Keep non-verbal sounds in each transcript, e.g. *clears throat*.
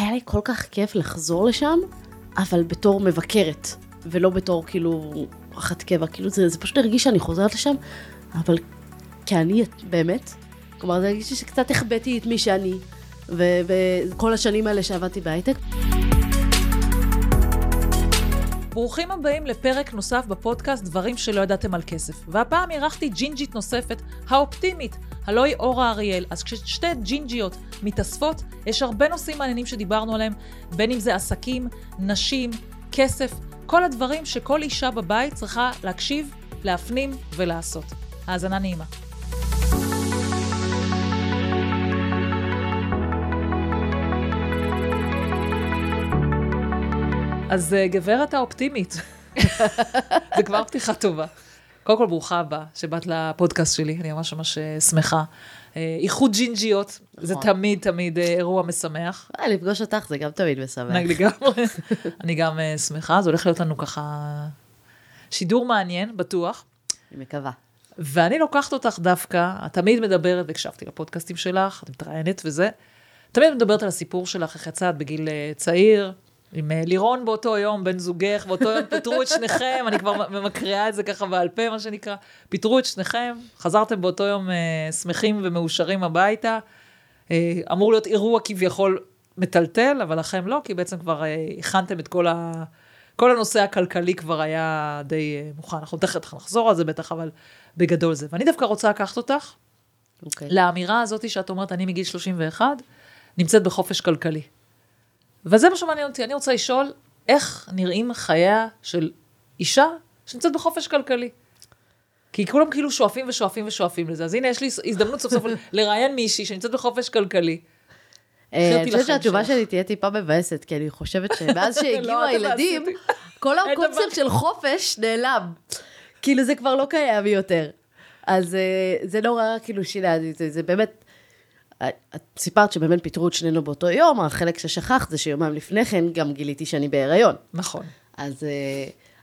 היה לי כל כך כיף לחזור לשם, אבל בתור מבקרת, ולא בתור כאילו אחת קבע, כאילו זה, זה פשוט הרגיש שאני חוזרת לשם, אבל כאני באמת. כלומר, זה הרגיש לי שקצת החבאתי את מי שאני, וכל השנים האלה שעבדתי בהייטק. ברוכים הבאים לפרק נוסף בפודקאסט דברים שלא ידעתם על כסף. והפעם אירחתי ג'ינג'ית נוספת, האופטימית, הלוא היא אורה אריאל. אז כששתי ג'ינג'יות מתאספות, יש הרבה נושאים מעניינים שדיברנו עליהם, בין אם זה עסקים, נשים, כסף, כל הדברים שכל אישה בבית צריכה להקשיב, להפנים ולעשות. האזנה נעימה. אז אה, גברת האופטימית, *laughs* זה כבר פתיחה טובה. קודם כל, ברוכה הבאה שבאת לפודקאסט שלי, אני ממש ממש אה, שמחה. אה, איחוד ג'ינג'יות, זה נכון. תמיד תמיד אירוע משמח. לפגוש אותך זה גם תמיד משמח. לגמרי. *laughs* אני גם שמחה, זה הולך להיות לנו ככה שידור מעניין, בטוח. אני מקווה. ואני לוקחת אותך דווקא, את תמיד מדברת, והקשבתי לפודקאסטים שלך, את מתראיינת וזה, תמיד מדברת על הסיפור שלך, איך יצאת בגיל צעיר, עם אה, לירון באותו יום, בן זוגך, באותו יום פיטרו את שניכם, אני כבר מקריאה את זה ככה בעל פה, מה שנקרא. פיטרו את שניכם, חזרתם באותו יום אה, שמחים ומאושרים הביתה. אה, אמור להיות אירוע כביכול מטלטל, אבל לכם לא, כי בעצם כבר אה, הכנתם את כל ה... כל הנושא הכלכלי כבר היה די אה, מוכן. אנחנו תכף נחזור על זה בטח, אבל בגדול זה. ואני דווקא רוצה לקחת אותך okay. אוקיי. לאמירה הזאת שאת אומרת, אני מגיל 31, נמצאת בחופש כלכלי. וזה מה שמעניין אותי, אני רוצה לשאול, איך נראים חייה של אישה שנמצאת בחופש כלכלי? כי כולם כאילו שואפים ושואפים ושואפים לזה, אז הנה יש לי הזדמנות סוף סוף *laughs* לראיין מישהי שנמצאת בחופש כלכלי. אה, אני חושבת שהתשובה שלי תהיה טיפה מבאסת, כי אני חושבת שמאז *laughs* לא, שהגיעו הילדים, כל הקונספט של חופש נעלם. כאילו זה כבר לא קיים יותר. אז אה, זה רע, כאילו שינה, זה באמת, את סיפרת שבאמת פיטרו את שנינו באותו יום, החלק ששכחת זה שיומיים לפני כן גם גיליתי שאני בהיריון. נכון. אז uh,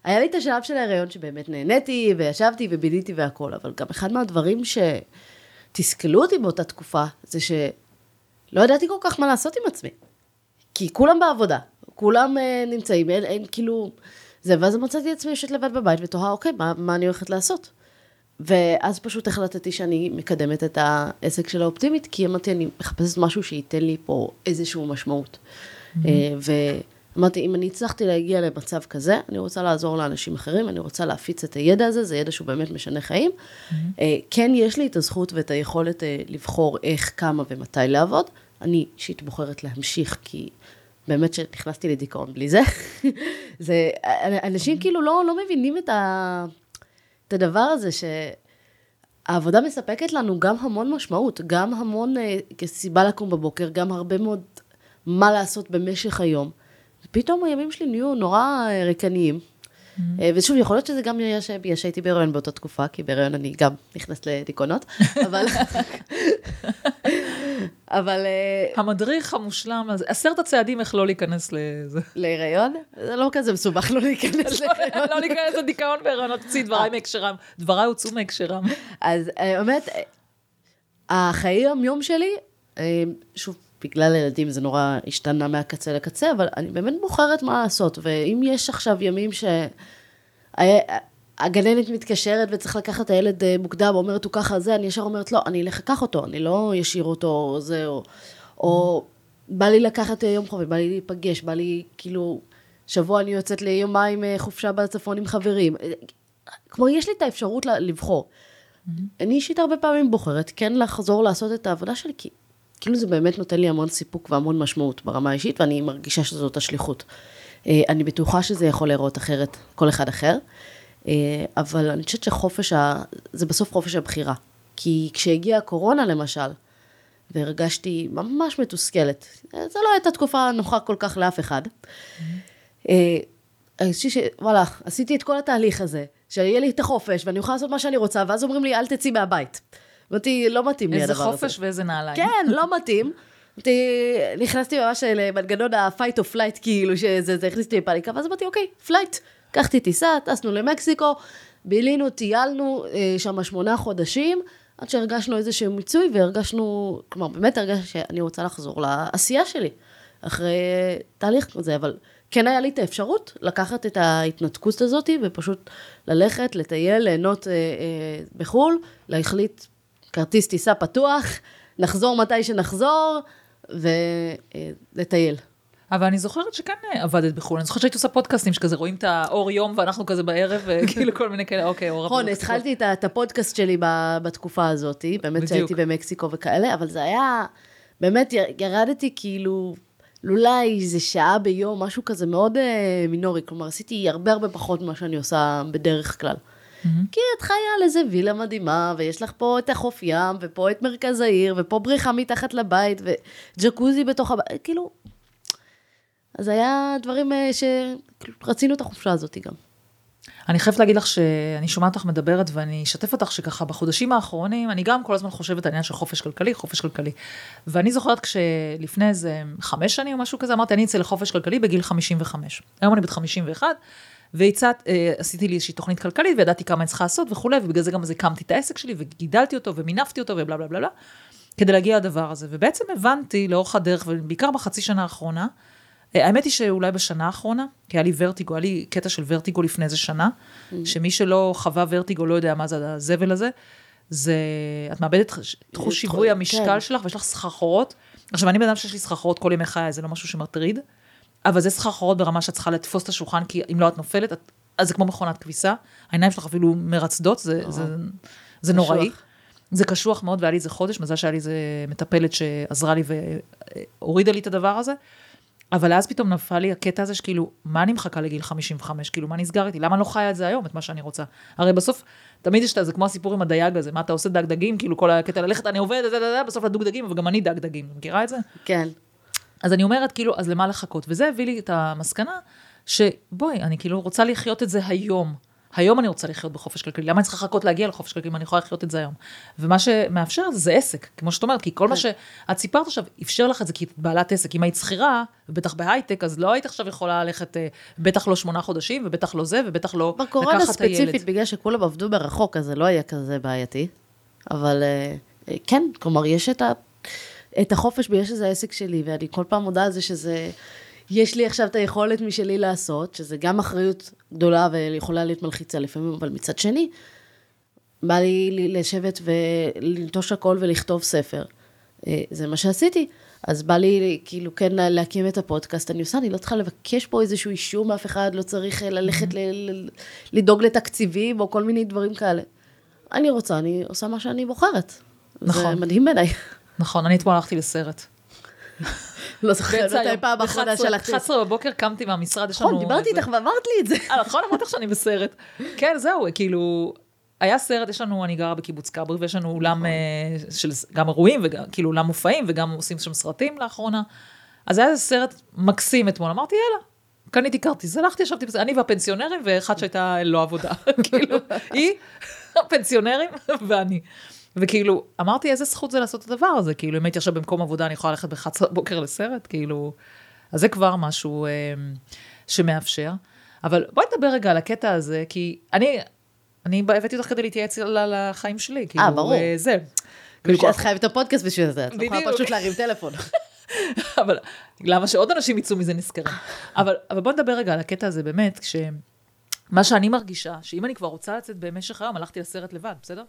היה לי את השלב של ההיריון שבאמת נהניתי, וישבתי וביליתי והכול, אבל גם אחד מהדברים שתסכלו אותי באותה תקופה, זה שלא ידעתי כל כך מה לעשות עם עצמי. כי כולם בעבודה, כולם uh, נמצאים, אין, אין כאילו... זה, ואז מצאתי את עצמי יושבת לבד בבית ותוהה, אוקיי, מה, מה אני הולכת לעשות? ואז פשוט החלטתי שאני מקדמת את העסק של האופטימית, כי אמרתי, אני מחפשת משהו שייתן לי פה איזושהי משמעות. Mm-hmm. ואמרתי, אם אני הצלחתי להגיע למצב כזה, אני רוצה לעזור לאנשים אחרים, אני רוצה להפיץ את הידע הזה, זה ידע שהוא באמת משנה חיים. Mm-hmm. כן, יש לי את הזכות ואת היכולת אה, לבחור איך, כמה ומתי לעבוד. אני אישית בוחרת להמשיך, כי באמת שנכנסתי לדיכאון בלי זה. *laughs* זה, אנשים כאילו לא, לא מבינים את ה... את הדבר הזה שהעבודה מספקת לנו גם המון משמעות, גם המון אה, כסיבה לקום בבוקר, גם הרבה מאוד מה לעשות במשך היום. ופתאום הימים שלי נהיו נורא אה, ריקניים. Mm-hmm. אה, ושוב, יכול להיות שזה גם בגלל שהייתי בהיריון באותה תקופה, כי בהיריון אני גם נכנסת לדיכאונות, *laughs* אבל... אבל... אה, המדריך המושלם, עשרת הצעדים איך לא להיכנס לזה. להיריון? זה לא כזה מסובך לא להיכנס לא, להיריון. לא להיכנס לדיכאון בהיריון, תוציא דבריי מהקשרם. דבריי הוצאו מהקשרם. אז באמת, החיי היום-יום שלי, שוב, בגלל הילדים זה נורא השתנה מהקצה לקצה, אבל אני באמת בוחרת מה לעשות, ואם יש עכשיו ימים ש... הגננת מתקשרת וצריך לקחת את הילד אה, מוקדם, אומרת הוא ככה זה, אני ישר אומרת לא, אני אלך לקח אותו, אני לא אשאיר אותו או זה, או, או בא לי לקחת אה, יום חופש, בא לי להיפגש, בא לי כאילו, שבוע אני יוצאת ליומיים אה, חופשה בצפון עם חברים. כלומר, יש לי את האפשרות לבחור. Mm-hmm. אני אישית הרבה פעמים בוחרת כן לחזור לעשות את העבודה שלי, כי כאילו זה באמת נותן לי המון סיפוק והמון משמעות ברמה האישית, ואני מרגישה שזאת השליחות. אני בטוחה שזה יכול להיראות אחרת, כל אחד אחר. אה, אבל אני חושבת שחופש, ה... זה בסוף חופש הבחירה. כי כשהגיעה הקורונה למשל, והרגשתי ממש מתוסכלת, אה, זו לא הייתה תקופה נוחה כל כך לאף אחד. אני אה, חושבת שוואלה, עשיתי את כל התהליך הזה, שיהיה לי את החופש ואני אוכל לעשות מה שאני רוצה, ואז אומרים לי, אל תצאי מהבית. אמרתי, לא מתאים לי הדבר הזה. איזה חופש ואיזה נעליים. כן, לא מתאים. נכנסתי ממש למנגנון ה-fight or flight, כאילו, שזה הכניס אותי לפאניקה, ואז אמרתי, אוקיי, flight. לקחתי טיסה, טסנו למקסיקו, בילינו, טיילנו אה, שם שמונה חודשים, עד שהרגשנו איזשהו מיצוי והרגשנו, כלומר, באמת הרגשתי שאני רוצה לחזור לעשייה שלי. אחרי תהליך כזה, אבל כן היה לי את האפשרות לקחת את ההתנתקות הזאת ופשוט ללכת, לטייל, ליהנות אה, אה, בחו"ל, להחליט כרטיס טיסה פתוח, נחזור מתי שנחזור, ולטייל. אבל אני זוכרת שכן אה, עבדת בחו"ל, אני זוכרת שהיית עושה פודקאסטים שכזה רואים את האור יום ואנחנו כזה בערב, וכאילו *laughs* כל מיני כאלה, אוקיי, אור נכון, התחלתי את, הפודקאסט שלי בתקופה הזאת, באמת שהייתי במקסיקו וכאלה, אבל זה היה, באמת ירדתי כאילו, אולי איזה שעה ביום, משהו כזה מאוד אה, מינורי, כלומר עשיתי הרבה הרבה פחות ממה שאני עושה בדרך כלל. Mm-hmm. כי את חיה על איזה וילה מדהימה, ויש לך פה את החוף ים, ופה את מרכז העיר, ופה בריכה מתחת לבית, וג'קוזי בתוך הבית, כאילו, אז היה דברים אה, שרצינו את החופשה הזאת גם. אני חייבת להגיד לך שאני שומעת אותך מדברת ואני אשתף אותך שככה בחודשים האחרונים, אני גם כל הזמן חושבת על העניין של חופש כלכלי, חופש כלכלי. ואני זוכרת כשלפני איזה חמש שנים או משהו כזה, אמרתי, אני אצא לחופש כלכלי בגיל 55. היום אני בת 51, והצעת, אה, עשיתי לי איזושהי תוכנית כלכלית וידעתי כמה אני צריכה לעשות וכולי, ובגלל זה גם אז הקמתי את העסק שלי וגידלתי אותו ומינפתי אותו ובלה בלה בלה בלה, כדי להגיע לדבר הזה. ובעצם הבנתי לאורך הדרך, ובעיקר בחצי שנה האחרונה, אה, האמת היא שאולי בשנה האחרונה, כי היה לי ורטיגו, היה לי קטע של ורטיגו לפני איזה שנה, mm. שמי שלא חווה ורטיגו לא יודע מה זה הזבל הזה, זה, את מאבדת תחוש שיווי המשקל כן. שלך ויש לך סחרחורות. עכשיו, אני בן אדם שיש לי סחרחורות כל ימי חיי, זה לא משהו שמטריד, אבל זה סחרחורות ברמה שאת צריכה לתפוס את השולחן, כי אם לא את נופלת, את, אז זה כמו מכונת כביסה, העיניים שלך אפילו מרצדות, זה, זה, זה, זה נוראי. זה קשוח מאוד, והיה לי איזה חודש, מזל שהיה לי איזה מטפלת שעזרה לי והורידה לי את הדבר הזה. אבל אז פתאום נפל לי הקטע הזה שכאילו, מה אני מחכה לגיל 55? כאילו, מה נסגר איתי? למה אני לא חיה את זה היום, את מה שאני רוצה? הרי בסוף, תמיד יש את זה, כמו הסיפור עם הדייג הזה, מה אתה עושה דג דגים? כאילו, כל הקטע ללכת, אני עובד, בסוף לדוג דגים, אבל גם אני דג דגים, מכירה את זה? כן. אז אני אומרת, כאילו, אז למה לחכות? וזה הביא לי את המסקנה, שבואי, אני כאילו רוצה לחיות את זה היום. היום אני רוצה לחיות בחופש כלכלי, למה אני צריכה לחכות להגיע לחופש כלכלי אם אני יכולה לחיות את זה היום? ומה שמאפשר זה זה עסק, כמו שאת אומרת, כי כל מה כן. שאת סיפרת עכשיו, אפשר לך את זה כי את בעלת עסק. אם היית שכירה, ובטח בהייטק, אז לא היית עכשיו יכולה ללכת, אה, בטח לא שמונה חודשים, ובטח לא זה, ובטח לא לקחת את הילד. בקורונה ספציפית, בגלל שכולם עבדו מרחוק, אז זה לא היה כזה בעייתי. אבל אה, אה, כן, כלומר, יש את, ה, את החופש ויש איזה עסק שלי, ואני כל פעם מודה על זה שזה... יש לי עכשיו את היכולת משלי לעשות, שזה גם אחריות גדולה ויכולה להיות מלחיצה לפעמים, אבל מצד שני, בא לי לשבת ולנטוש הכל ולכתוב ספר. אה, זה מה שעשיתי. אז בא לי כאילו כן להקים את הפודקאסט, אני עושה, אני לא צריכה לבקש פה איזשהו אישור מאף אחד, לא צריך אה, ללכת לדאוג לתקציבים או כל מיני דברים כאלה. אני רוצה, אני עושה מה שאני בוחרת. נכון. זה מדהים בעיניי. נכון, אני אתמול הלכתי לסרט. לא זוכרת מתי פעם אחרונה שלחתי. ב-11 בבוקר קמתי מהמשרד, יש לנו... נכון, דיברתי איתך ואמרת לי את זה. אה, נכון, אמרתי לך שאני בסרט. כן, זהו, כאילו, היה סרט, יש לנו, אני גרה בקיבוץ כברי, ויש לנו אולם נכון. אה, של גם אירועים, וכאילו אולם מופעים, וגם עושים שם סרטים לאחרונה. אז היה איזה סרט מקסים אתמול, אמרתי, יאללה, קניתי כרטיס, הלכתי, ישבתי בזה, אני והפנסיונרים, ואחד שהייתה לא עבודה. *laughs* כאילו, היא, הפנסיונרים, *laughs* ואני. וכאילו, אמרתי, איזה זכות זה לעשות את הדבר הזה? כאילו, אם הייתי עכשיו במקום עבודה, אני יכולה ללכת ב-11 בבוקר לסרט? כאילו, אז זה כבר משהו אה, שמאפשר. אבל בואי נדבר רגע על הקטע הזה, כי אני, אני הבאתי אותך כדי להתייעץ על החיים שלי, כאילו, 아, ברור. אה, זה. כאילו, שאת חייבת את הפודקאסט בשביל זה, את לא יכולה פשוט להרים טלפון. *laughs* אבל למה שעוד אנשים יצאו מזה נזכרים? *laughs* אבל, אבל בוא נדבר רגע על הקטע הזה באמת, כשמה שאני מרגישה, שאם אני כבר רוצה לצאת במשך היום, הלכתי לסרט לבד, בסדר?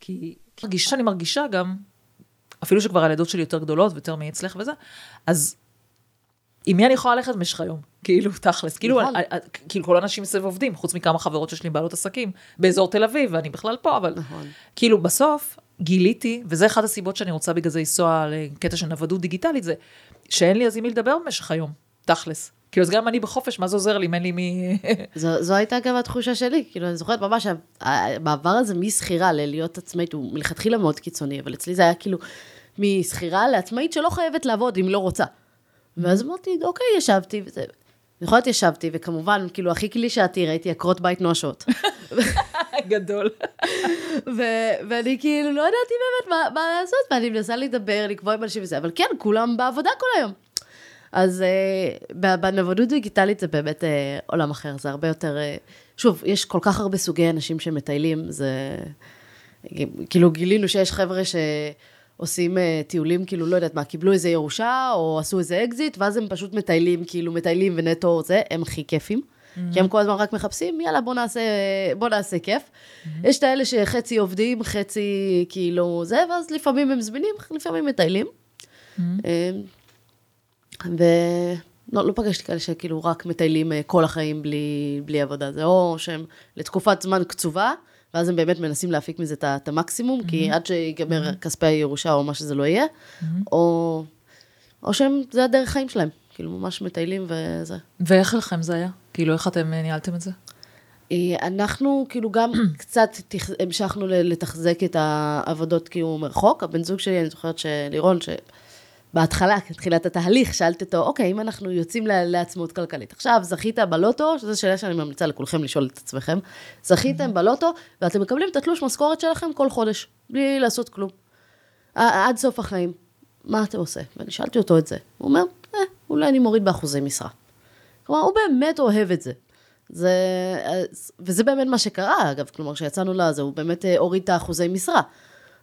כי מרגישה שאני מרגישה גם, אפילו שכבר הילדות שלי יותר גדולות ויותר מאצלך וזה, אז עם מי אני יכולה ללכת במשך היום? כאילו, תכלס. כאילו, נכון. כאילו, כל האנשים מסביב עובדים, חוץ מכמה חברות שיש לי בעלות עסקים באזור תל אביב, ואני בכלל פה, אבל נכון. כאילו, בסוף גיליתי, וזה אחת הסיבות שאני רוצה בגלל זה לנסוע לקטע של נוודות דיגיטלית, זה שאין לי אז עם מי לדבר במשך היום, תכלס. כאילו, אז גם אני בחופש, מה זה עוזר לי אם אין לי מי... *laughs* זו, זו הייתה גם התחושה שלי, כאילו, אני זוכרת ממש, המעבר הזה משכירה ללהיות עצמאית הוא מלכתחילה מאוד קיצוני, אבל אצלי זה היה כאילו משכירה לעצמאית שלא חייבת לעבוד אם לא רוצה. ואז אמרתי, אוקיי, ישבתי, וזה... אני יכולה להיות ישבתי, וכמובן, כאילו, הכי קלישאתי, ראיתי עקרות בית נואשות. *laughs* גדול. ו- ואני כאילו לא ידעתי באמת מה, מה לעשות, ואני מנסה לדבר, לקבוע עם אנשים וזה, אבל כן, כולם בעבודה כל היום. אז אה, בנוודות דיגיטלית זה באמת אה, עולם אחר, זה הרבה יותר... אה, שוב, יש כל כך הרבה סוגי אנשים שמטיילים, זה... כאילו גילינו שיש חבר'ה עושים אה, טיולים, כאילו, לא יודעת מה, קיבלו איזה ירושה, או עשו איזה אקזיט, ואז הם פשוט מטיילים, כאילו, מטיילים ונטו זה, הם הכי כיפים. כי הם כל הזמן רק מחפשים, יאללה, בוא נעשה, בוא נעשה כיף. יש את האלה שחצי עובדים, חצי כאילו זה, ואז לפעמים הם זמינים, לפעמים מטיילים. ולא לא פגשתי כאלה שכאילו רק מטיילים אה, כל החיים בלי, בלי עבודה. זה או שהם לתקופת זמן קצובה, ואז הם באמת מנסים להפיק מזה את את המקסימום, כי עד שיגמר כספי הירושה או מה שזה לא יהיה, או, או שהם, זה הדרך חיים שלהם. כאילו, ממש מטיילים וזה. ואיך לכם זה היה? כאילו, איך אתם אה, ניהלתם את זה? אה, אנחנו כאילו גם *clears throat* קצת תח... המשכנו לתחזק את העבודות כאילו מרחוק. הבן זוג שלי, אני זוכרת שלירון, שבהתחלה, תחילת התהליך, שאלתי אותו, אוקיי, אם אנחנו יוצאים לעצמאות כלכלית, עכשיו זכית בלוטו, שזו שאלה שאני ממליצה לכולכם לשאול את עצמכם, זכיתם בלוטו, ואתם מקבלים את התלוש משכורת שלכם כל חודש, בלי לעשות כלום. עד סוף החיים. מה אתה עושה? ואני שאלתי אותו את זה. הוא אומר, אה, אולי אני מוריד באחוזי משרה. כלומר, הוא באמת אוהב את זה. זה, וזה באמת מה שקרה, אגב, כלומר, כשיצאנו לזה, הוא באמת אה, הוריד את האחוזי משרה.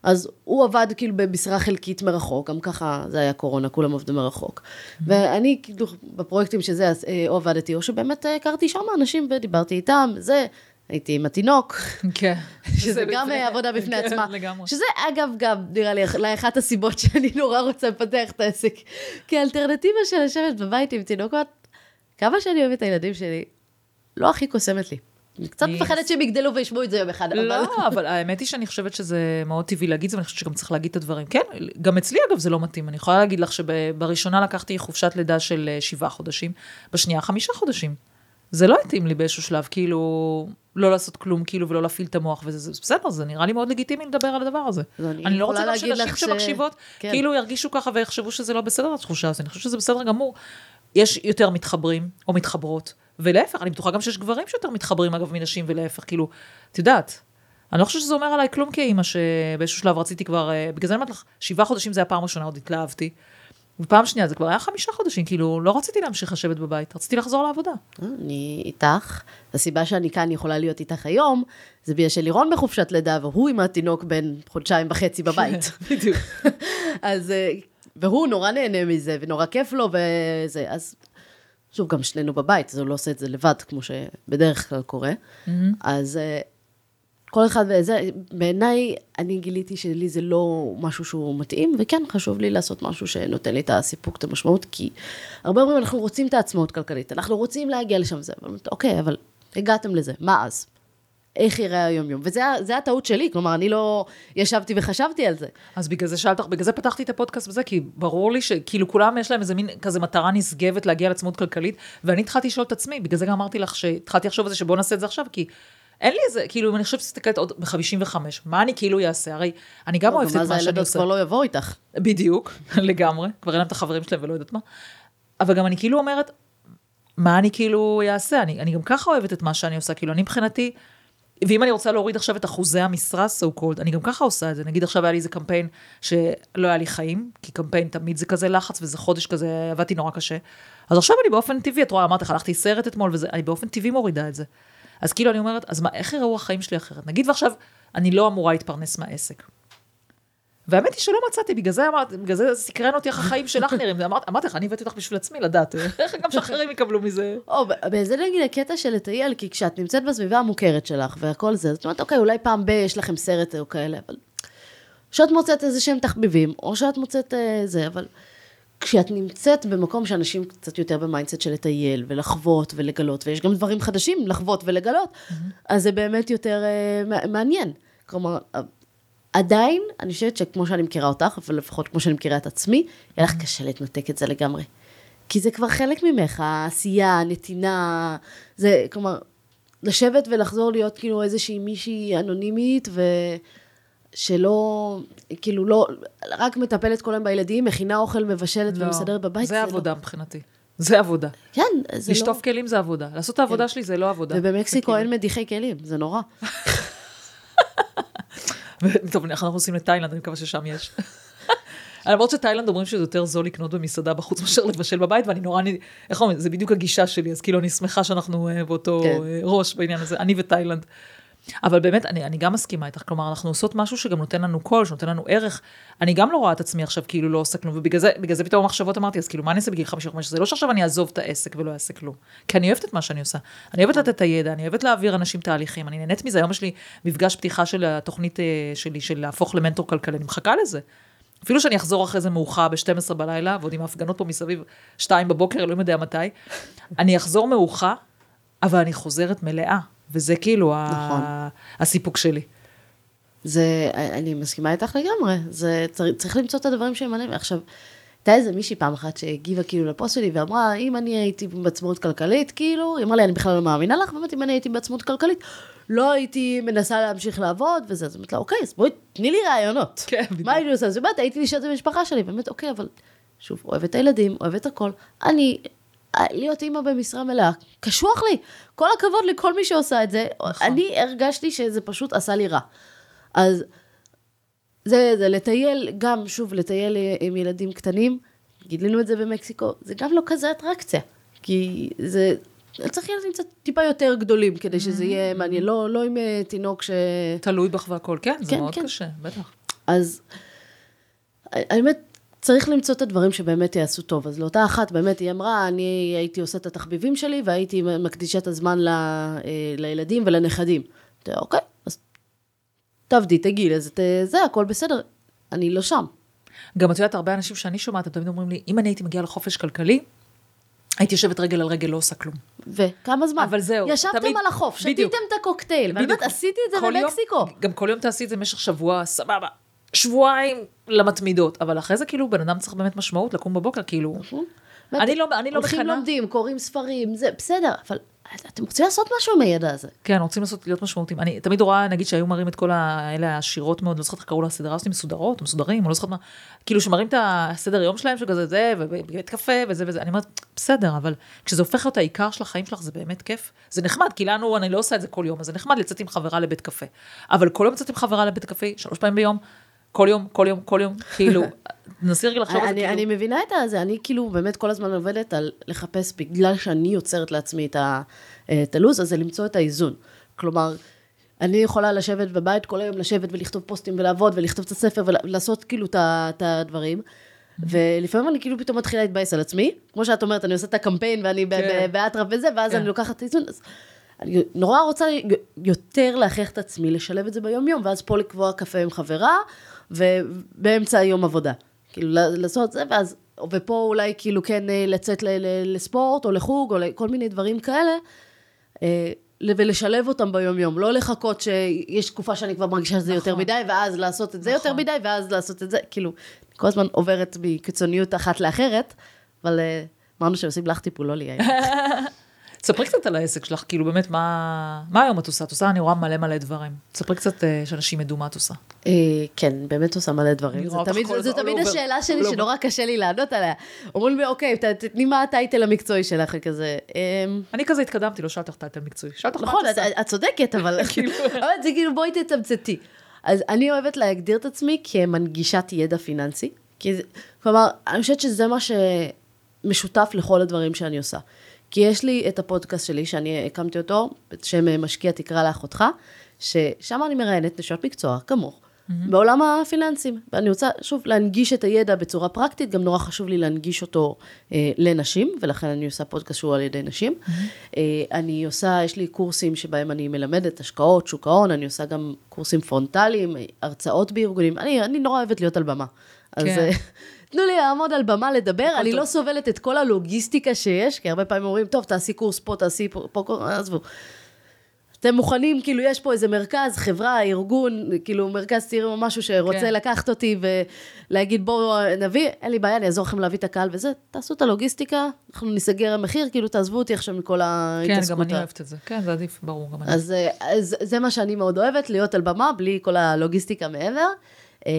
אז הוא עבד כאילו במשרה חלקית מרחוק, גם ככה זה היה קורונה, כולם עובדים מרחוק. ואני כאילו בפרויקטים שזה, אז, אה, או עבדתי, או שבאמת אה, הכרתי שם אנשים ודיברתי איתם, זה, הייתי עם התינוק. *laughs* כן. שזה גם אה, עבודה בפני כן, עצמה. לגמרי. שזה אגב גם, נראה לי, לאחת הסיבות שאני נורא רוצה לפתח את העסק. כי האלטרנטיבה של לשבת בבית עם תינוקות, כמה שאני אוהבת את הילדים שלי, לא הכי קוסמת לי. אני קצת מפחדת שהם יגדלו וישמעו את זה יום אחד. לא, אבל האמת היא שאני חושבת שזה מאוד טבעי להגיד את זה, ואני חושבת שגם צריך להגיד את הדברים. כן, גם אצלי אגב זה לא מתאים. אני יכולה להגיד לך שבראשונה לקחתי חופשת לידה של אה, שבעה חודשים, בשנייה חמישה חודשים. זה לא התאים לי באיזשהו שלב, כאילו, לא לעשות כלום, כאילו, ולא להפעיל את המוח, וזה זה בסדר, זה נראה לי מאוד לגיטימי לדבר על הדבר הזה. אז אני לא רוצה להגיד שנשים לך ש- שמקשיבות, כן. כאילו ירגישו ככה ויחשבו שזה לא בסדר, התחושה הזאת. אני חושבת שזה בסדר גמור. יש יותר מתחברים או מתחברות, ולהפך, אני בטוחה גם שיש גברים שיותר מתחברים, אגב, מנשים, ולהפך, כאילו, את יודעת. אני לא חושבת שזה אומר עליי כלום כאימא, שבאיזשהו שלב רציתי כבר, אה, בגלל זה אני אומרת לך, שבעה חודשים זה הפעם הראשונה, עוד התלהבתי. ופעם שנייה, זה כבר היה חמישה חודשים, כאילו, לא רציתי להמשיך לשבת בבית, רציתי לחזור לעבודה. אני איתך. הסיבה שאני כאן יכולה להיות איתך היום, זה בגלל שלירון בחופשת לידה, והוא עם התינוק בן חודשיים וחצי בבית. *laughs* בדיוק. *laughs* אז, אה, והוא נורא נהנה מזה, ונורא כיף לו, וזה, אז, שוב, גם שנינו בבית, אז הוא לא עושה את זה לבד, כמו שבדרך כלל קורה. אז אה, כל אחד וזה, בעיניי, אני גיליתי שלי זה לא משהו שהוא מתאים, וכן, חשוב לי לעשות משהו שנותן לי את הסיפוק, את המשמעות, כי הרבה אומרים, אנחנו רוצים את העצמאות כלכלית, אנחנו רוצים להגיע לשם זה, אבל אוקיי, אבל הגעתם לזה, מה אז? איך יראה היום-יום? וזה הטעות שלי, כלומר, אני לא ישבתי וחשבתי על זה. אז בגלל זה שאלת, בגלל זה פתחתי את הפודקאסט בזה, כי ברור לי שכאילו כולם יש להם איזה מין כזה מטרה נשגבת להגיע לעצמאות כלכלית, ואני התחלתי לשאול את עצמי, בגלל זה גם אמרתי לך שהתחלתי לחשוב על זה שבוא נעשה את זה עכשיו, כי אין לי איזה, כאילו, אם אני חושבת שתסתכלת עוד ב-55, מה אני כאילו אעשה? הרי אני גם אוהבת את מה שאני הילדות עושה. כבר לא יבואו איתך. בדיוק, *laughs* לגמרי, כבר אין להם את החברים שלהם ולא יודעת מה. אבל גם אני כאילו אומרת, מה אני כאילו אעשה? אני, אני גם ככה אוהבת את מה שאני עושה, כאילו אני מבחינתי, ואם אני רוצה להוריד עכשיו את אחוזי המשרה, so called, אני גם ככה עושה את זה. נגיד עכשיו היה לי איזה קמפיין שלא היה לי חיים, כי קמפיין תמיד זה כזה לחץ וזה חודש כזה, עבדתי נורא קשה. אז עכשיו אני באופן טבעי, את רואה, אמרתי לך, הלכתי סרט אתמול וזה, אני באופן טבעי מורידה את זה. אז כאילו אני אומרת, אז מה, איך יראו החיים שלי אחרת? נגיד ועכשיו, אני לא אמורה להתפרנס מהעסק. והאמת היא שלא מצאתי, בגלל זה אמרתי, בגלל זה סקרן אותי איך החיים שלך נראים. אמרת- אמרתי לך, אני הבאתי אותך בשביל עצמי לדעת, איך גם שאחרים יקבלו מזה. או, בזה נגיד הקטע של לטייל, כי כשאת נמצאת בסביבה המוכרת שלך והכל זה, אז את אומרת, אוקיי, אולי פעם ב- יש לכם סרט או כאלה, אבל... שאת מוצאת איזה שהם תחביבים, או שאת מוצאת אה, זה, אבל כשאת נמצאת במקום שאנשים קצת יותר ב mindset של לטייל ולחוות ולגלות, ויש גם דברים חדשים לחוות ולגלות, אז זה באמת יותר מע- מעניין. כלומר, אה, עדיין, אני חושבת שכמו שאני מכירה אותך, אבל לפחות כמו שאני מכירה את עצמי, יהיה לך קשה להתנתק את זה לגמרי. כי זה כבר חלק ממך, העשייה, הנתינה, זה, כלומר, לשבת ולחזור להיות כאילו איזושהי מישהי אנונימית, ושלא, כאילו לא, רק מטפלת כל היום בילדים, מכינה אוכל, מבשלת ומסדרת בבית, זה לא. עבודה מבחינתי. זה עבודה. כן, זה לא. לשטוף כלים זה עבודה. לעשות את העבודה שלי זה לא עבודה. ובמקסיקו זה אין מדיחי כלים, זה נורא. *laughs* *laughs* טוב, אנחנו נוסעים לתאילנד, אני מקווה ששם יש. *laughs* למרות שתאילנד אומרים שזה יותר זול לקנות במסעדה בחוץ מאשר לבשל בבית, ואני נורא, איך אומרים, זה בדיוק הגישה שלי, אז כאילו אני שמחה שאנחנו אה, באותו כן. אה, ראש בעניין הזה, אני ותאילנד. אבל באמת, אני, אני גם מסכימה איתך, כלומר, אנחנו עושות משהו שגם נותן לנו קול, שנותן לנו ערך. אני גם לא רואה את עצמי עכשיו כאילו לא עושה כלום, ובגלל זה, זה פתאום המחשבות אמרתי, אז כאילו, מה אני אעשה בגיל 55? זה לא שעכשיו אני אעזוב את העסק ולא אעשה כלום. כי אני אוהבת את מה שאני עושה. אני אוהבת לתת את הידע, אני אוהבת להעביר אנשים תהליכים, אני נהנית מזה. היום יש לי מפגש פתיחה של התוכנית אה, שלי, של להפוך למנטור כלכלי, אני מחכה לזה. אפילו שאני אחזור אחרי זה מאוחר ב-12 בלילה, ועוד עם ההפגנות פה מסביב 2 בבוקר, אלוהים יודע מתי, אני אחזור מאוחר, אבל אני חוזרת מלאה, וזה כאילו נכון. ה... הסיפוק שלי. זה, אני מסכימה איתך לגמרי, זה, צריך, צריך למצוא את הדברים שהם מעניינים. עכשיו, הייתה איזה מישהי פעם אחת שהגיבה כאילו לפוסט שלי ואמרה, אם אני הייתי בעצמאות כלכלית, כאילו, היא אמרה לי, אני בכלל לא מאמינה לך, באמת, אם אני הייתי בעצמאות כלכלית, לא הייתי מנסה להמשיך לעבוד וזה, אז אמרתי לה, אוקיי, אז בואי, תני לי רעיונות. כן, בדיוק. מה הייתי עושה? אז באמת, הייתי נשארת במשפחה שלי, באמת, אוקיי, אבל שוב, אוהבת את הילדים, אוהבת הכל. אני, להיות אימא במשרה מלאה, קשוח לי. כל הכבוד לכל מי שעושה את זה. נכון. אני הרגשתי שזה פשוט עשה לי רע. אז זה, זה לטייל, גם, שוב, לטייל עם ילדים קטנים, גילינו את זה במקסיקו, זה גם לא כזה אטרקציה. כי זה, צריך ילדים קצת טיפה יותר גדולים, כדי שזה יהיה מעניין, לא, לא עם אה, תינוק ש... תלוי בך והכל, כן, זה כן, מאוד כן. קשה, בטח. אז האמת, צריך למצוא את הדברים שבאמת יעשו טוב. אז לאותה אחת, באמת, היא אמרה, אני הייתי עושה את התחביבים שלי, והייתי מקדישה את הזמן ל, אה, לילדים ולנכדים. אוקיי, אז תעבדי, תגיעי לזה, זה, הכל בסדר. אני לא שם. גם את יודעת, הרבה אנשים שאני שומעת, הם תמיד אומרים לי, אם אני הייתי מגיעה לחופש כלכלי, הייתי יושבת רגל על רגל, לא עושה כלום. וכמה זמן? אבל זהו, ישבתם תמיד- על החוף. שתיתם את הקוקטייל. באמת עשיתי את זה כל יום- במקסיקו. גם כל יום תעשי את זה במשך שבוע, סבבה. שבועיים למתמידות, אבל אחרי זה כאילו בן אדם צריך באמת משמעות לקום בבוקר, כאילו, אני לא, אני לא הולכים. לומדים, קוראים ספרים, זה בסדר, אבל אתם רוצים לעשות משהו עם הידע הזה. כן, רוצים לעשות, להיות משמעותיים. אני תמיד רואה, נגיד שהיו מראים את כל האלה העשירות מאוד, לא זוכרת איך קראו לסדרה הזאת, מסודרות, מסודרים, לא זוכרת מה, כאילו שמראים את הסדר יום שלהם, שכזה זה, ובבית קפה, וזה וזה, אני אומרת, בסדר, אבל כשזה הופך להיות העיקר של החיים שלך, זה באמת כיף. זה נחמד, כי לנו, אני לא עושה את זה כל יום, אז זה נחמד לצאת עם חברה לבית קפה. אבל כל יום לצאת עם חברה לבית קפה, שלוש פעמים ביום, כל יום, כל יום, כל יום, כאילו, *laughs* נסי רגע לחשוב על זה, אני, אני כאילו, מבינה את זה, אני כאילו באמת כל הזמן עובדת על לחפש, בגלל שאני יוצרת לעצמי את, ה, את הלו"ז, אז זה למצוא את האיזון. כלומר, אני יכולה לשבת בבית כל היום, לשבת ולכתוב פוסטים ולעבוד ולכתוב את הספר ולעשות כאילו את הדברים. ולפעמים אני כאילו פתאום מתחילה להתבאס על עצמי. כמו שאת אומרת, אני עושה את הקמפיין ואני כן. באטרף וזה, ואז כן. אני לוקחת את האיזון. אני נורא רוצה יותר להכריח את עצמי, לשלב את זה ביום-יום, ואז פה לקבוע קפה עם חברה, ובאמצע היום עבודה. כאילו, לעשות זה, ואז, ופה אולי כאילו כן אה, לצאת לספורט, או לחוג, או לכל מיני דברים כאלה, אה, ולשלב אותם ביום-יום. לא לחכות שיש תקופה שאני כבר מרגישה שזה יותר נכון. מדי, ואז לעשות את זה נכון. יותר מדי, ואז לעשות את זה. כאילו, כל הזמן עוברת מקיצוניות אחת לאחרת, אבל אה, אמרנו שעושים לך טיפול, לא לי היום. *laughs* ספרי קצת על העסק שלך, כאילו באמת, מה, מה היום את עושה? את עושה, אני רואה מלא מלא דברים. ספרי קצת אה, שאנשים ידעו מה את עושה. אה, כן, באמת עושה מלא דברים. אותך תמיד, over, השאלה שלי over. שנורא קשה לי לענות עליה. אומרים לי, אוקיי, תתני מה הטייטל המקצועי שלך, כזה. אמ, אני כזה התקדמתי, לא שאלתי אותך טייטל מקצועי. שאלתי אותך מה נכון, את עושה. את צודקת, אבל *laughs* כאילו. *laughs* אבל זה כאילו, בואי תתמצתי. אז אני אוהבת להגדיר את עצמי כמנגישת ידע פיננסי. כלומר, אני חושבת שזה מה שמשותף לכל הדברים שאני עושה. כי יש לי את הפודקאסט שלי, שאני הקמתי אותו, בשם אה, משקיע תקרא לאחותך, ששם אני מראיינת נשות מקצוע, כמוך, בעולם הפיננסים. ואני רוצה, שוב, להנגיש את הידע בצורה פרקטית, גם נורא חשוב לי להנגיש אותו אה, לנשים, ולכן אני עושה פודקאסט שהוא על ידי נשים. אה, אני עושה, יש לי קורסים שבהם אני מלמדת השקעות, שוק ההון, אני עושה גם קורסים פרונטליים, אה, הרצאות בארגונים. אני, אני נורא אוהבת להיות על במה. אז כן. אה, תנו לי לעמוד על במה לדבר, אני. לא סובלת את כל הלוגיסטיקה שיש, כי הרבה פעמים אומרים, טוב, תעשי קורס פה, תעשי פה, עזבו. אתם מוכנים, כאילו, יש פה איזה מרכז, חברה, ארגון, כאילו, מרכז צעירים או משהו שרוצה כן. לקחת אותי ולהגיד, בואו נביא, אין לי בעיה, אני אעזור לכם להביא את הקהל וזה, תעשו את הלוגיסטיקה, אנחנו ניסגר המחיר, כאילו, תעזבו אותי עכשיו מכל כן, ההתעסקות. גם אני אוהבת את זה. כן, זה עדיף, ברור, גם אני. אז, אה, אז זה מה שאני מאוד אוהבת, להיות על במה, בלי כל הלוגיסטיקה מעבר. אה,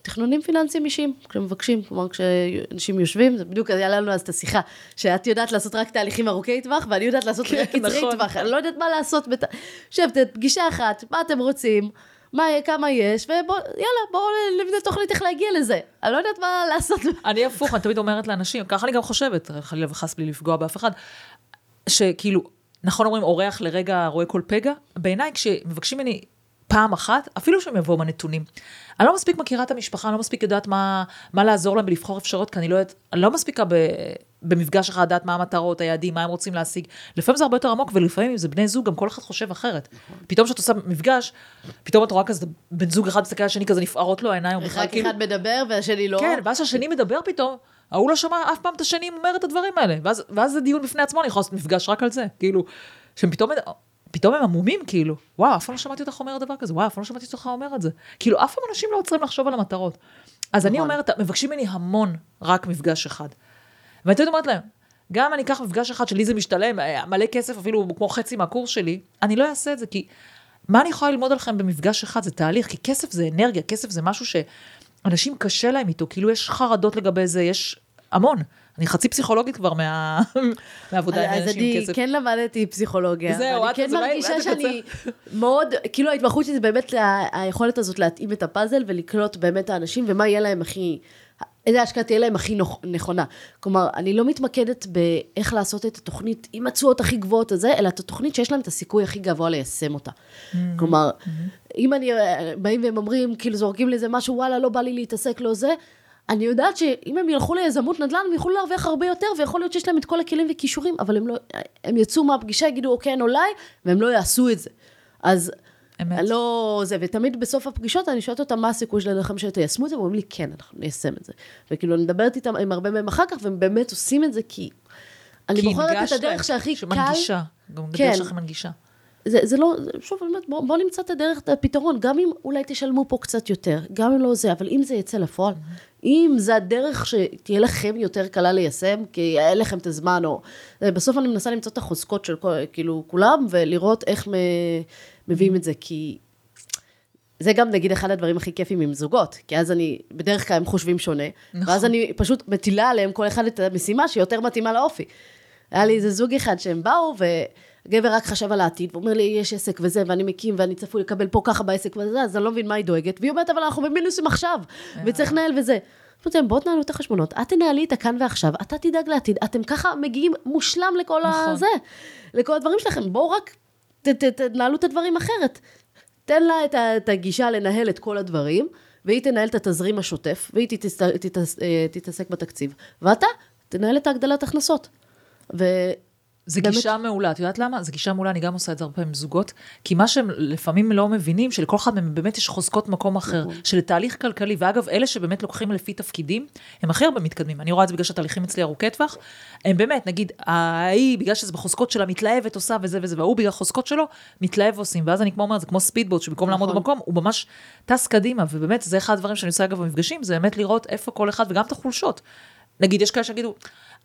ותכנונים פיננסיים אישיים, כשמבקשים, כלומר כשאנשים יושבים, זה בדיוק היה לנו אז את השיחה, שאת יודעת לעשות רק תהליכים ארוכי טווח, ואני יודעת לעשות כן, רק קצרי נכון. טווח, אני לא יודעת מה לעשות, בת... יושבת, פגישה אחת, מה אתם רוצים, מה, כמה יש, ובואו, יאללה, בואו נבנה תוכנית איך להגיע לזה. אני לא יודעת מה לעשות. אני הפוך, אני תמיד אומרת לאנשים, ככה אני גם חושבת, חלילה וחס בלי לפגוע באף אחד, שכאילו, נכון אומרים, אורח לרגע רואה כל פגע? בעיניי, כשמבקשים ממני פעם אחת, אפילו שהם יבואו מהנתונים, אני לא מספיק מכירה את המשפחה, אני לא מספיק יודעת מה, מה לעזור להם ולבחור אפשרות, כי אני לא יודעת, אני לא מספיקה ב, במפגש אחד לדעת מה המטרות, היעדים, מה הם רוצים להשיג. לפעמים זה הרבה יותר עמוק, ולפעמים אם זה בני זוג, גם כל אחד חושב אחרת. פתאום כשאת עושה מפגש, פתאום את רואה כזה, בן זוג אחד מסתכל על השני, כזה נפערות לו העיניים, אחד אחד מדבר והשני לא. כן, ואז כשהשני מדבר פתאום, ההוא לא שמע אף פעם את השני אומר את הדברים האלה. ואז, ואז זה דיון בפני עצמו, אני יכולה לעשות מפגש רק על זה. כאילו, שהם פתאום, פתאום הם עמומים, כאילו, וואו, אף פעם לא שמעתי אותך אומר דבר כזה, וואו, אף פעם לא שמעתי אותך אומר את זה. כאילו, אף פעם אנשים לא עוצרים לחשוב על המטרות. אז אני נכון. אומרת, מבקשים ממני המון רק מפגש אחד. ואני תמיד אומרת להם, גם אני אקח מפגש אחד שלי זה משתלם, אה, מלא כסף, אפילו כמו חצי מהקורס שלי, אני לא אעשה את זה, כי מה אני יכולה ללמוד עליכם במפגש אחד? זה תהליך, כי כסף זה אנרגיה, כסף זה משהו שאנשים קשה להם איתו, כאילו יש חרדות לגבי זה, יש המון. אני חצי פסיכולוגית כבר מה... *laughs* מהעבודה עם אז אנשים עם אני כסף. כן למדתי פסיכולוגיה. זהו, את- כן אז אולי- מרגישה שאני מאוד, כאילו ההתמחות שלי זה באמת היכולת הזאת להתאים את הפאזל ולקלוט באמת האנשים ומה יהיה להם הכי, איזה השקעה תהיה להם הכי נכונה. כלומר, אני לא מתמקדת באיך לעשות את התוכנית עם התשואות הכי גבוהות הזה, אלא את התוכנית שיש להם את הסיכוי הכי גבוה ליישם אותה. כלומר, אם אני, באים והם אומרים, כאילו זורקים לי איזה משהו, וואלה, לא בא לי להתעסק, לא זה, אני יודעת שאם הם ילכו ליזמות נדל"ן, הם יוכלו להרוויח הרבה יותר, ויכול להיות שיש להם את כל הכלים וכישורים, אבל הם לא, הם יצאו מהפגישה, יגידו, אוקיי, אין אולי, והם לא יעשו את זה. אז, אמת. אני לא זה, ותמיד בסוף הפגישות אני שואלת אותם מה הסיכוי שלכם שתיישמו את זה, ואומרים לי, כן, אנחנו ניישם את זה. וכאילו, אני מדברת איתם, עם הרבה מהם אחר כך, והם באמת עושים את זה, כי אני כי בוחרת את הדרך שהכי קל. שמנגישה, גם כן. הדרך שלכם מנגישה. זה, זה לא, שוב, אני אומרת, בוא, נמצא את הדרך, את הפתרון, גם אם אולי תשלמו פה קצת יותר, גם אם לא זה, אבל אם זה יצא לפועל, אם זה הדרך שתהיה לכם יותר קלה ליישם, כי אין לכם את הזמן, או... בסוף אני מנסה למצוא את החוזקות של כל, כאילו, כולם, ולראות איך מ, מביאים את זה, כי... זה גם נגיד אחד הדברים הכי כיפים עם זוגות, כי אז אני, בדרך כלל הם חושבים שונה, נכון. ואז אני פשוט מטילה עליהם כל אחד את המשימה שיותר מתאימה לאופי. היה לי איזה זוג אחד שהם באו, וגבר רק חשב על העתיד, ואומר לי, יש עסק וזה, ואני מקים, ואני צפוי לקבל פה ככה בעסק וזה, אז אני לא מבין מה היא דואגת. והיא אומרת, אבל אנחנו במינוסים עכשיו, וצריך לנהל וזה. אמרתי להם, בואו תנהלו את החשבונות, את תנהלי את הכאן ועכשיו, אתה תדאג לעתיד, אתם ככה מגיעים מושלם לכל נכון. הזה, לכל הדברים שלכם, בואו רק ת- ת- תנהלו את הדברים אחרת. תן לה את, הגישה לנהל את כל הדברים, והיא תנהל את התזרים השוטף, והיא אה, תתעסק בתקציב, ואתה תנהל את ההגדלת הכנסות. ו... זה באמת- גישה מעולה, את יודעת למה? זו גישה מעולה, אני גם עושה את זה הרבה פעמים זוגות, כי מה שהם לפעמים לא מבינים, שלכל אחד מהם באמת יש חוזקות מקום אחר, נכון. שלתהליך כלכלי, ואגב, אלה שבאמת לוקחים לפי תפקידים, הם הכי הרבה מתקדמים. אני רואה את זה בגלל שהתהליכים אצלי ארוכי טווח, הם באמת, נגיד, ההיא, בגלל שזה בחוזקות שלה, מתלהבת, עושה וזה וזה, וההוא בגלל החוזקות שלו, מתלהב ועושים, ואז אני כמו אומרת, זה כמו ספידבוט, שבמקום לעמוד נכון. במקום, הוא ממש טס קדימה, ובאמת, זה אחד הדברים שאני עושה אגב במפגשים, זה באמת לראות איפה כל אחד, וגם את החולשות. נגיד, יש כאלה שיגידו,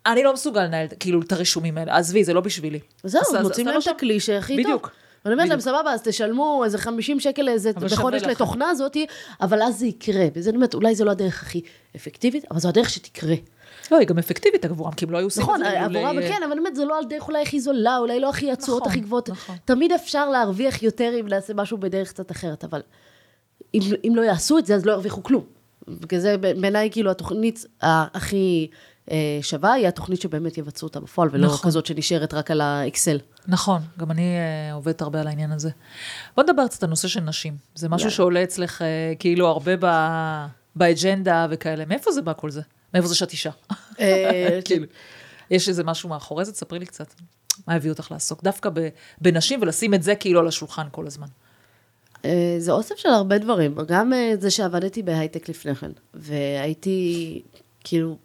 אני לא מסוגל לנהל כאילו את הרישומים האלה, עזבי, זה לא בשבילי. זהו, מוצאים להם את הכלי שהכי טוב. בדיוק. ואני אומרת להם. סבבה, אז תשלמו איזה 50 שקל איזה בחודש. לתוכנה הזאת, אבל אז זה יקרה. וזה אני אומרת, אולי זו לא הדרך הכי אפקטיבית, אבל זו הדרך שתקרה. לא, היא גם אפקטיבית עבורם, כי הם לא היו עושים נכון, את זה. עבורם ל- כן, אבל באמת, זה לא על דרך אולי הכי זולה, אולי לא הכי התשואות נכון, הכי גבוהות. נכון. תמיד אפשר להרוויח יותר אם נעשה משהו בדרך קצת אחרת, אבל אם, אם לא יעשו את זה, אז לא ירוויחו כלום. בגלל זה בעיניי, כאילו, התוכנית הכי שווה היא התוכנית שבאמת יבצעו אותה בפועל, ולא נכון. כזאת שנשארת רק על האקסל. נכון, גם אני אה, עובדת הרבה על העניין הזה. בוא נדבר קצת על נושא של נשים. זה משהו יאללה. שעולה אצלך אה, כאילו הרבה ב- באג'נדה וכאלה. מאיפה זה בא כל זה? מאיפה זה שאת אישה? אה, *laughs* כאילו, יש איזה משהו מאחורי זה? תספרי לי קצת. מה הביא אותך לעסוק דווקא בנשים ולשים את זה כאילו על השולחן כל הזמן? אה, זה אוסף של הרבה דברים, גם אה, זה שעבדתי בהייטק לפני כן, והייתי, כאילו,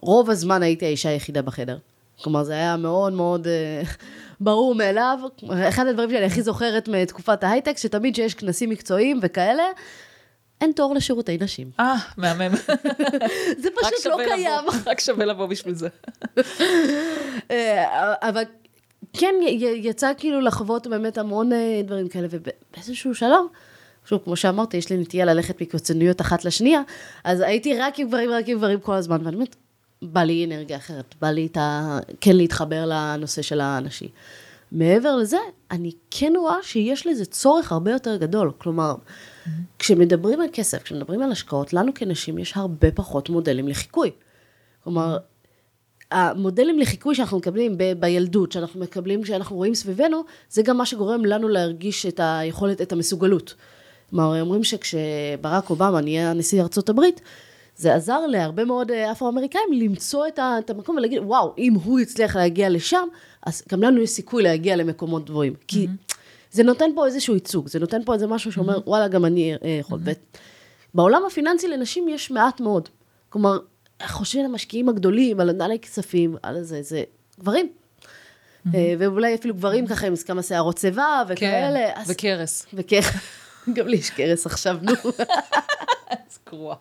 רוב הזמן הייתי האישה היחידה בחדר. כלומר, זה היה מאוד מאוד אה, *laughs* ברור מאליו. אחד הדברים שאני הכי זוכרת מתקופת ההייטק, שתמיד שיש כנסים מקצועיים וכאלה, אין תור לשירותי נשים. אה, מהמם. *laughs* זה פשוט לא קיים. *laughs* רק שווה לבוא בשביל זה. אה, אבל כן, יצא כאילו לחוות באמת המון אה, דברים כאלה, ובאיזשהו שלב, שוב, כמו שאמרתי, יש לי נטייה ללכת מקוצניות אחת לשנייה, אז הייתי רק עם גברים, רק עם גברים כל הזמן, ואני אומרת, בא לי אנרגיה אחרת, בא לי את ה... כן להתחבר לנושא של הנשי. מעבר לזה, אני כן רואה שיש לזה צורך הרבה יותר גדול. כלומר, כשמדברים על כסף, כשמדברים על השקעות, לנו כנשים יש הרבה פחות מודלים לחיקוי. כלומר, המודלים לחיקוי שאנחנו מקבלים ב- בילדות, שאנחנו מקבלים, שאנחנו רואים סביבנו, זה גם מה שגורם לנו להרגיש את היכולת, את המסוגלות. כלומר, אומרים שכשברק אובמה נהיה נשיא ארצות הברית, זה עזר להרבה מאוד אה, אפרו-אמריקאים למצוא את, ה, את המקום ולהגיד, וואו, אם הוא הצליח להגיע לשם, אז גם לנו יש סיכוי להגיע למקומות גבוהים. כי זה נותן פה איזשהו ייצוג, זה נותן פה איזה משהו שאומר, וואלה, גם אני אה, יכול. בעולם הפיננסי לנשים יש מעט מאוד. כלומר, חושבים על המשקיעים הגדולים, על מנהלי כספים, על זה, זה גברים. אה, ואולי אפילו גברים ככה עם כמה שערות שיבה וכאלה. כן, אז- וקרס. וכך, *laughs* גם לי יש קרס עכשיו, נו. *laughs* אז קרואה.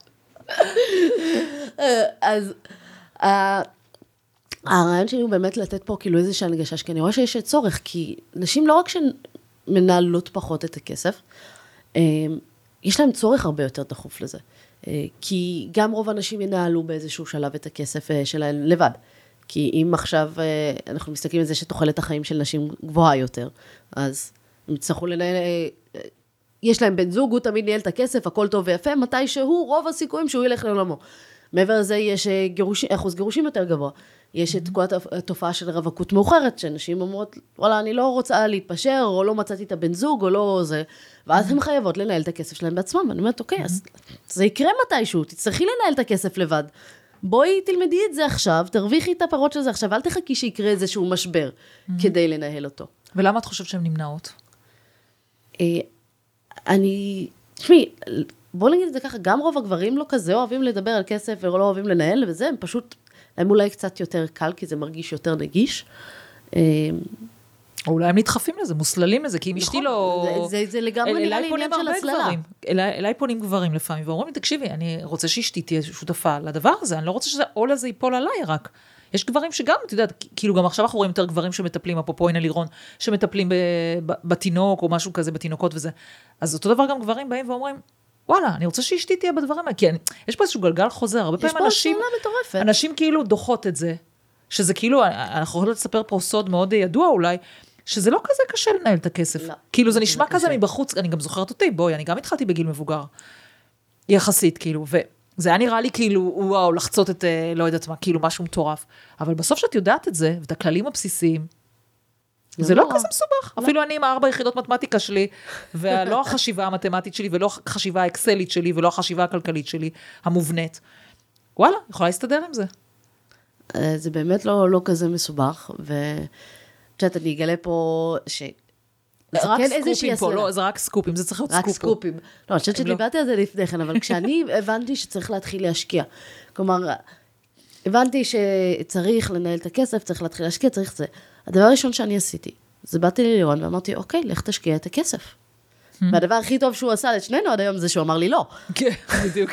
אז ה- הרעיון שלי הוא באמת לתת פה כאילו איזושהי הנגשה, כי אני רואה שיש צורך, כי נשים לא רק שמנהלות פחות את הכסף, אה, יש להן צורך הרבה יותר דחוף לזה. אה, כי גם רוב הנשים ינהלו באיזשהו שלב את הכסף אה, שלהן לבד. כי אם עכשיו אה, אנחנו מסתכלים על זה שתוחלת החיים של נשים גבוהה יותר, אז הם יצטרכו לנהל... אה, אה, יש להם בן זוג, הוא תמיד ניהל את הכסף, הכל טוב ויפה, מתי שהוא, רוב הסיכויים שהוא ילך לעולמו. מעבר לזה, יש אה, גירוש, אחוז גירושים יותר גבוה. יש את כל התופ- התופעה של רווקות מאוחרת, שנשים אומרות, וואלה, אני לא רוצה להתפשר, או לא מצאתי את הבן זוג, או לא זה, ואז הן חייבות לנהל את הכסף שלהן בעצמן. ואני אומרת, אוקיי, אז זה יקרה מתישהו, תצטרכי לנהל את הכסף לבד. בואי תלמדי את זה עכשיו, תרוויחי את הפירות של זה עכשיו, אל תחכי שיקרה איזשהו משבר כדי לנהל אותו. ולמה את חושבת שהן נמנעות? אני, תשמעי, בוא נגיד את זה ככה, גם רוב הגברים לא כזה אוהבים לדבר על כסף ולא אוהבים לנהל וזה, הם פשוט, להם אולי קצת יותר קל, כי זה מרגיש יותר נגיש. אה, או אולי הם נדחפים לזה, מוסללים לזה, כי אם אשתי נכון, לא... זה- זה- זה לגמרי נראה לי עניין של הסללה. גברים. אליי אליי פונים גברים לפעמים, ואומרים לי, תקשיבי, אני רוצה שאשתי תהיה שותפה לדבר הזה, אני לא רוצה שהעול הזה ייפול עליי רק. יש גברים שגם, את יודעת, כאילו גם עכשיו אנחנו רואים יותר גברים שמטפלים, אפרופו הנה לירון, שמטפלים בתינוק או משהו כזה, בתינוקות וזה. אז אותו דבר גם גברים באים ואומרים, וואלה, אני רוצה שאשתי תהיה בדברים האלה, כי אני, יש פה איזשהו גלגל חוזר, הרבה פעמים אנשים. אנשים כאילו דוחות את זה, שזה כאילו, אנחנו יכולים לספר פה סוד מאוד ידוע אולי, שזה לא כזה קשה לנהל את הכסף. לא, כאילו זה זה נשמע לא כזה קשה. מבחוץ, אני גם זוכרת אותי, בואי, אני גם התחלתי בגיל מבוגר. יחסית, כאילו, וזה היה נראה לי כאילו, וואו, לחצות את, אה, לא יודעת מה, כאילו משהו מטורף. אבל בסוף שאת יודעת את זה, ואת הכללים הבסיסיים, זה זה לא נורא. כזה מסובך. אפילו אני עם הארבע יחידות מתמטיקה שלי, ולא *laughs* החשיבה המתמטית שלי, ולא החשיבה האקסלית שלי, ולא החשיבה הכלכלית שלי, המובנית. וואלה, יכולה להסתדר עם זה. אה, זה באמת לא, לא כזה מסובך, ואת יודעת, אני אגלה פה ש... זה רק כן סקופים פה. לא, זה רק סקופים, זה צריך להיות רק סקופ. סקופים. לא, אני חושבת לא. שדיברתי על זה לפני כן, אבל כשאני *laughs* הבנתי שצריך להתחיל להשקיע. כלומר, הבנתי שצריך לנהל את הכסף, צריך להתחיל להשקיע, צריך זה. הדבר הראשון שאני עשיתי, זה באתי ללירון ואמרתי, אוקיי, לך תשקיע את הכסף. והדבר הכי טוב שהוא עשה לשנינו עד היום זה שהוא אמר לי לא. כן, *laughs* בדיוק.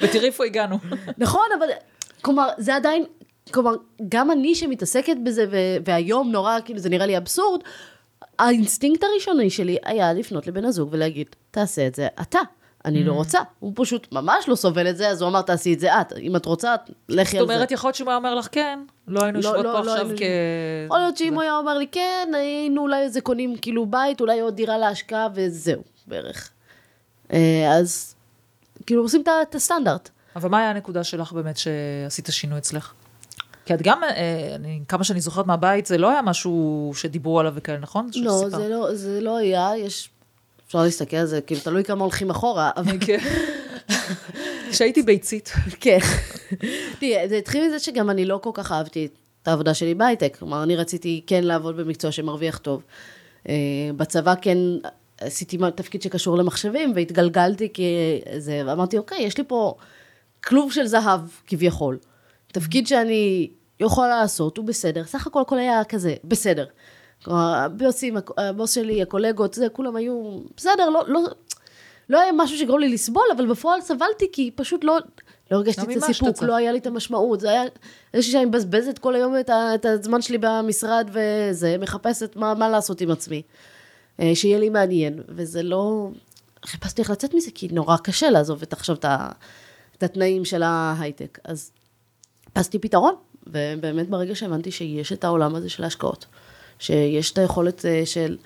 ותראי איפה הגענו. *laughs* נכון, אבל, כלומר, זה עדיין, כלומר, גם אני שמתעסקת בזה, והיום נורא, כאילו, זה נראה לי אבסורד, האינסטינקט הראשוני שלי היה לפנות לבן הזוג ולהגיד, תעשה את זה אתה, אני לא רוצה. הוא פשוט ממש לא סובל את זה, אז הוא אמר, תעשי את זה את. אם את רוצה, לכי את על זה. אומרת, יכול להיות שהוא היה אומר לך כן, לא היינו לא, יושבות לא, פה לא עכשיו כ... יכול להיות שאם הוא היה אומר לי, כן, היינו אולי איזה קונים כאילו בית, אולי עוד דירה להשקעה, וזהו, בערך. אה, אז, כאילו, עושים את הסטנדרט. אבל מה היה הנקודה שלך באמת שעשית שינוי אצלך? כי את גם, אה, אני, כמה שאני זוכרת מהבית, זה לא היה משהו שדיברו עליו וכאלה, נכון? לא. זה לא, זה לא היה, יש... אפשר להסתכל על זה, כאילו, תלוי כמה הולכים אחורה, אבל כן. כשהייתי ביצית. כן. תראה, זה התחיל מזה שגם אני לא כל כך אהבתי את העבודה שלי בהייטק. כלומר, אני רציתי כן לעבוד במקצוע שמרוויח טוב. אה, בצבא כן עשיתי תפקיד שקשור למחשבים, והתגלגלתי כזה, ואמרתי, אוקיי, יש לי פה כלוב של זהב, כביכול. תפקיד שאני יכולה לעשות, הוא בסדר. סך הכל הכל היה כזה, בסדר. הבוסים, הבוס שלי, הקולגות, זה, כולם היו, בסדר, לא, לא, לא היה משהו שגרום לי לסבול, אבל בפועל סבלתי, כי פשוט לא, לא הרגשתי את הסיפוק. לא היה לי את המשמעות. זה היה, הרגשתי שאני מבזבזת כל היום את, ה, את הזמן שלי במשרד וזה, מחפשת מה, מה לעשות עם עצמי. אה, שיהיה לי מעניין, וזה לא... חיפשתי איך לצאת מזה, כי נורא קשה לעזוב את עכשיו את, ה, את התנאים של ההייטק. אז חיפשתי פתרון, ובאמת ברגע שהבנתי שיש את העולם הזה של ההשקעות, שיש את היכולת אה, של...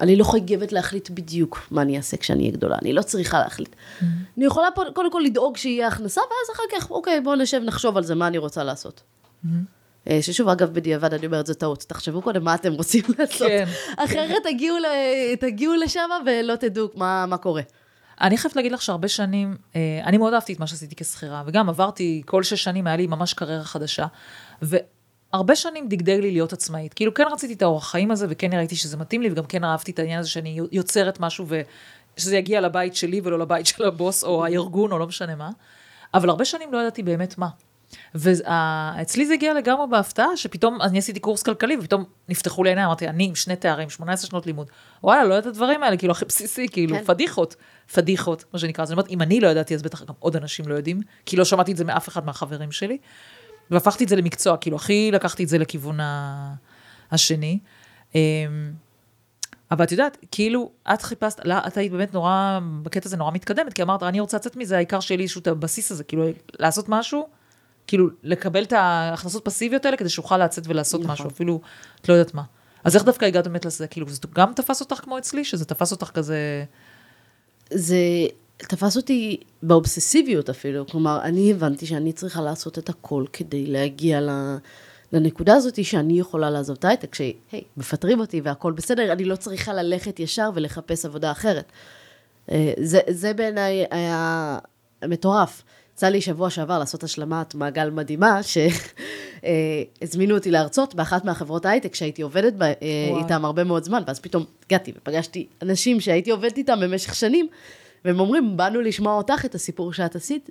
אני לא חייבת להחליט בדיוק מה אני אעשה כשאני אהיה גדולה, אני לא צריכה להחליט. Mm-hmm. אני יכולה פה, קודם כל לדאוג שיהיה הכנסה, ואז אחר כך, אוקיי, בואו נשב, נחשוב על זה, מה אני רוצה לעשות. Mm-hmm. אה, ששוב, אגב, בדיעבד אני אומרת, זו טעות. תחשבו קודם מה אתם רוצים *laughs* לעשות. כן. אחרת תגיעו, ל... תגיעו לשם ולא תדעו מה, מה קורה. אני חייבת להגיד לך שהרבה שנים, אה, אני מאוד אהבתי את מה שעשיתי כשכירה, וגם עברתי, כל שש שנים היה לי ממש קריירה חדשה, והרבה שנים דגדג לי להיות עצמאית. כאילו, כן רציתי את האורח חיים הזה, וכן ראיתי שזה מתאים לי, וגם כן אהבתי את העניין הזה שאני יוצרת משהו, ושזה יגיע לבית שלי ולא לבית של הבוס, או הארגון, או לא משנה מה. אבל הרבה שנים לא ידעתי באמת מה. ואצלי זה הגיע לגמרי בהפתעה, שפתאום אני עשיתי קורס כלכלי, ופתאום נפתחו לי עיניים, אמרתי, אני עם שני תארים, 18 שנות לימוד, וואלה, לא יודעת את הדברים האלה, כאילו, הכי בסיסי, כאילו, כן. פדיחות, פדיחות, מה שנקרא. אז אני אומרת, אם אני לא ידעתי, אז בטח גם עוד אנשים לא יודעים, כי לא שמעתי את זה מאף אחד מהחברים שלי, והפכתי את זה למקצוע, כאילו, הכי לקחתי את זה לכיוון השני. אמ, אבל את יודעת, כאילו, את חיפשת, לא, את היית באמת נורא, בקטע הזה נורא מתקדמת, כי אמרת, אני רוצה לצאת מזה, העיקר שיהיה לי איזשהו את הבסיס הזה, כאילו, לעשות משהו, כאילו, לקבל את ההכנסות פסיביות האלה, כדי שאוכל לצאת ולעשות נכון. משהו, אפילו, את לא יודעת מה. אז איך דווקא הגעת באמת לזה? כאילו, זה גם תפס אותך כמו אצלי, שזה תפס אותך כזה... זה תפס אותי באובססיביות אפילו. כלומר, אני הבנתי שאני צריכה לעשות את הכל כדי להגיע לנקודה הזאת שאני יכולה לעזוב את ההייטק, שהי, מפטרים אותי והכל בסדר, אני לא צריכה ללכת ישר ולחפש עבודה אחרת. אה, זה, זה בעיניי היה מטורף. יצא לי שבוע שעבר לעשות השלמת מעגל מדהימה, שהזמינו אותי להרצות באחת מהחברות הייטק שהייתי עובדת בה, אה, איתם הרבה מאוד זמן, ואז פתאום הגעתי ופגשתי אנשים שהייתי עובדת איתם במשך שנים, והם אומרים, באנו לשמוע אותך את הסיפור שאת עשית,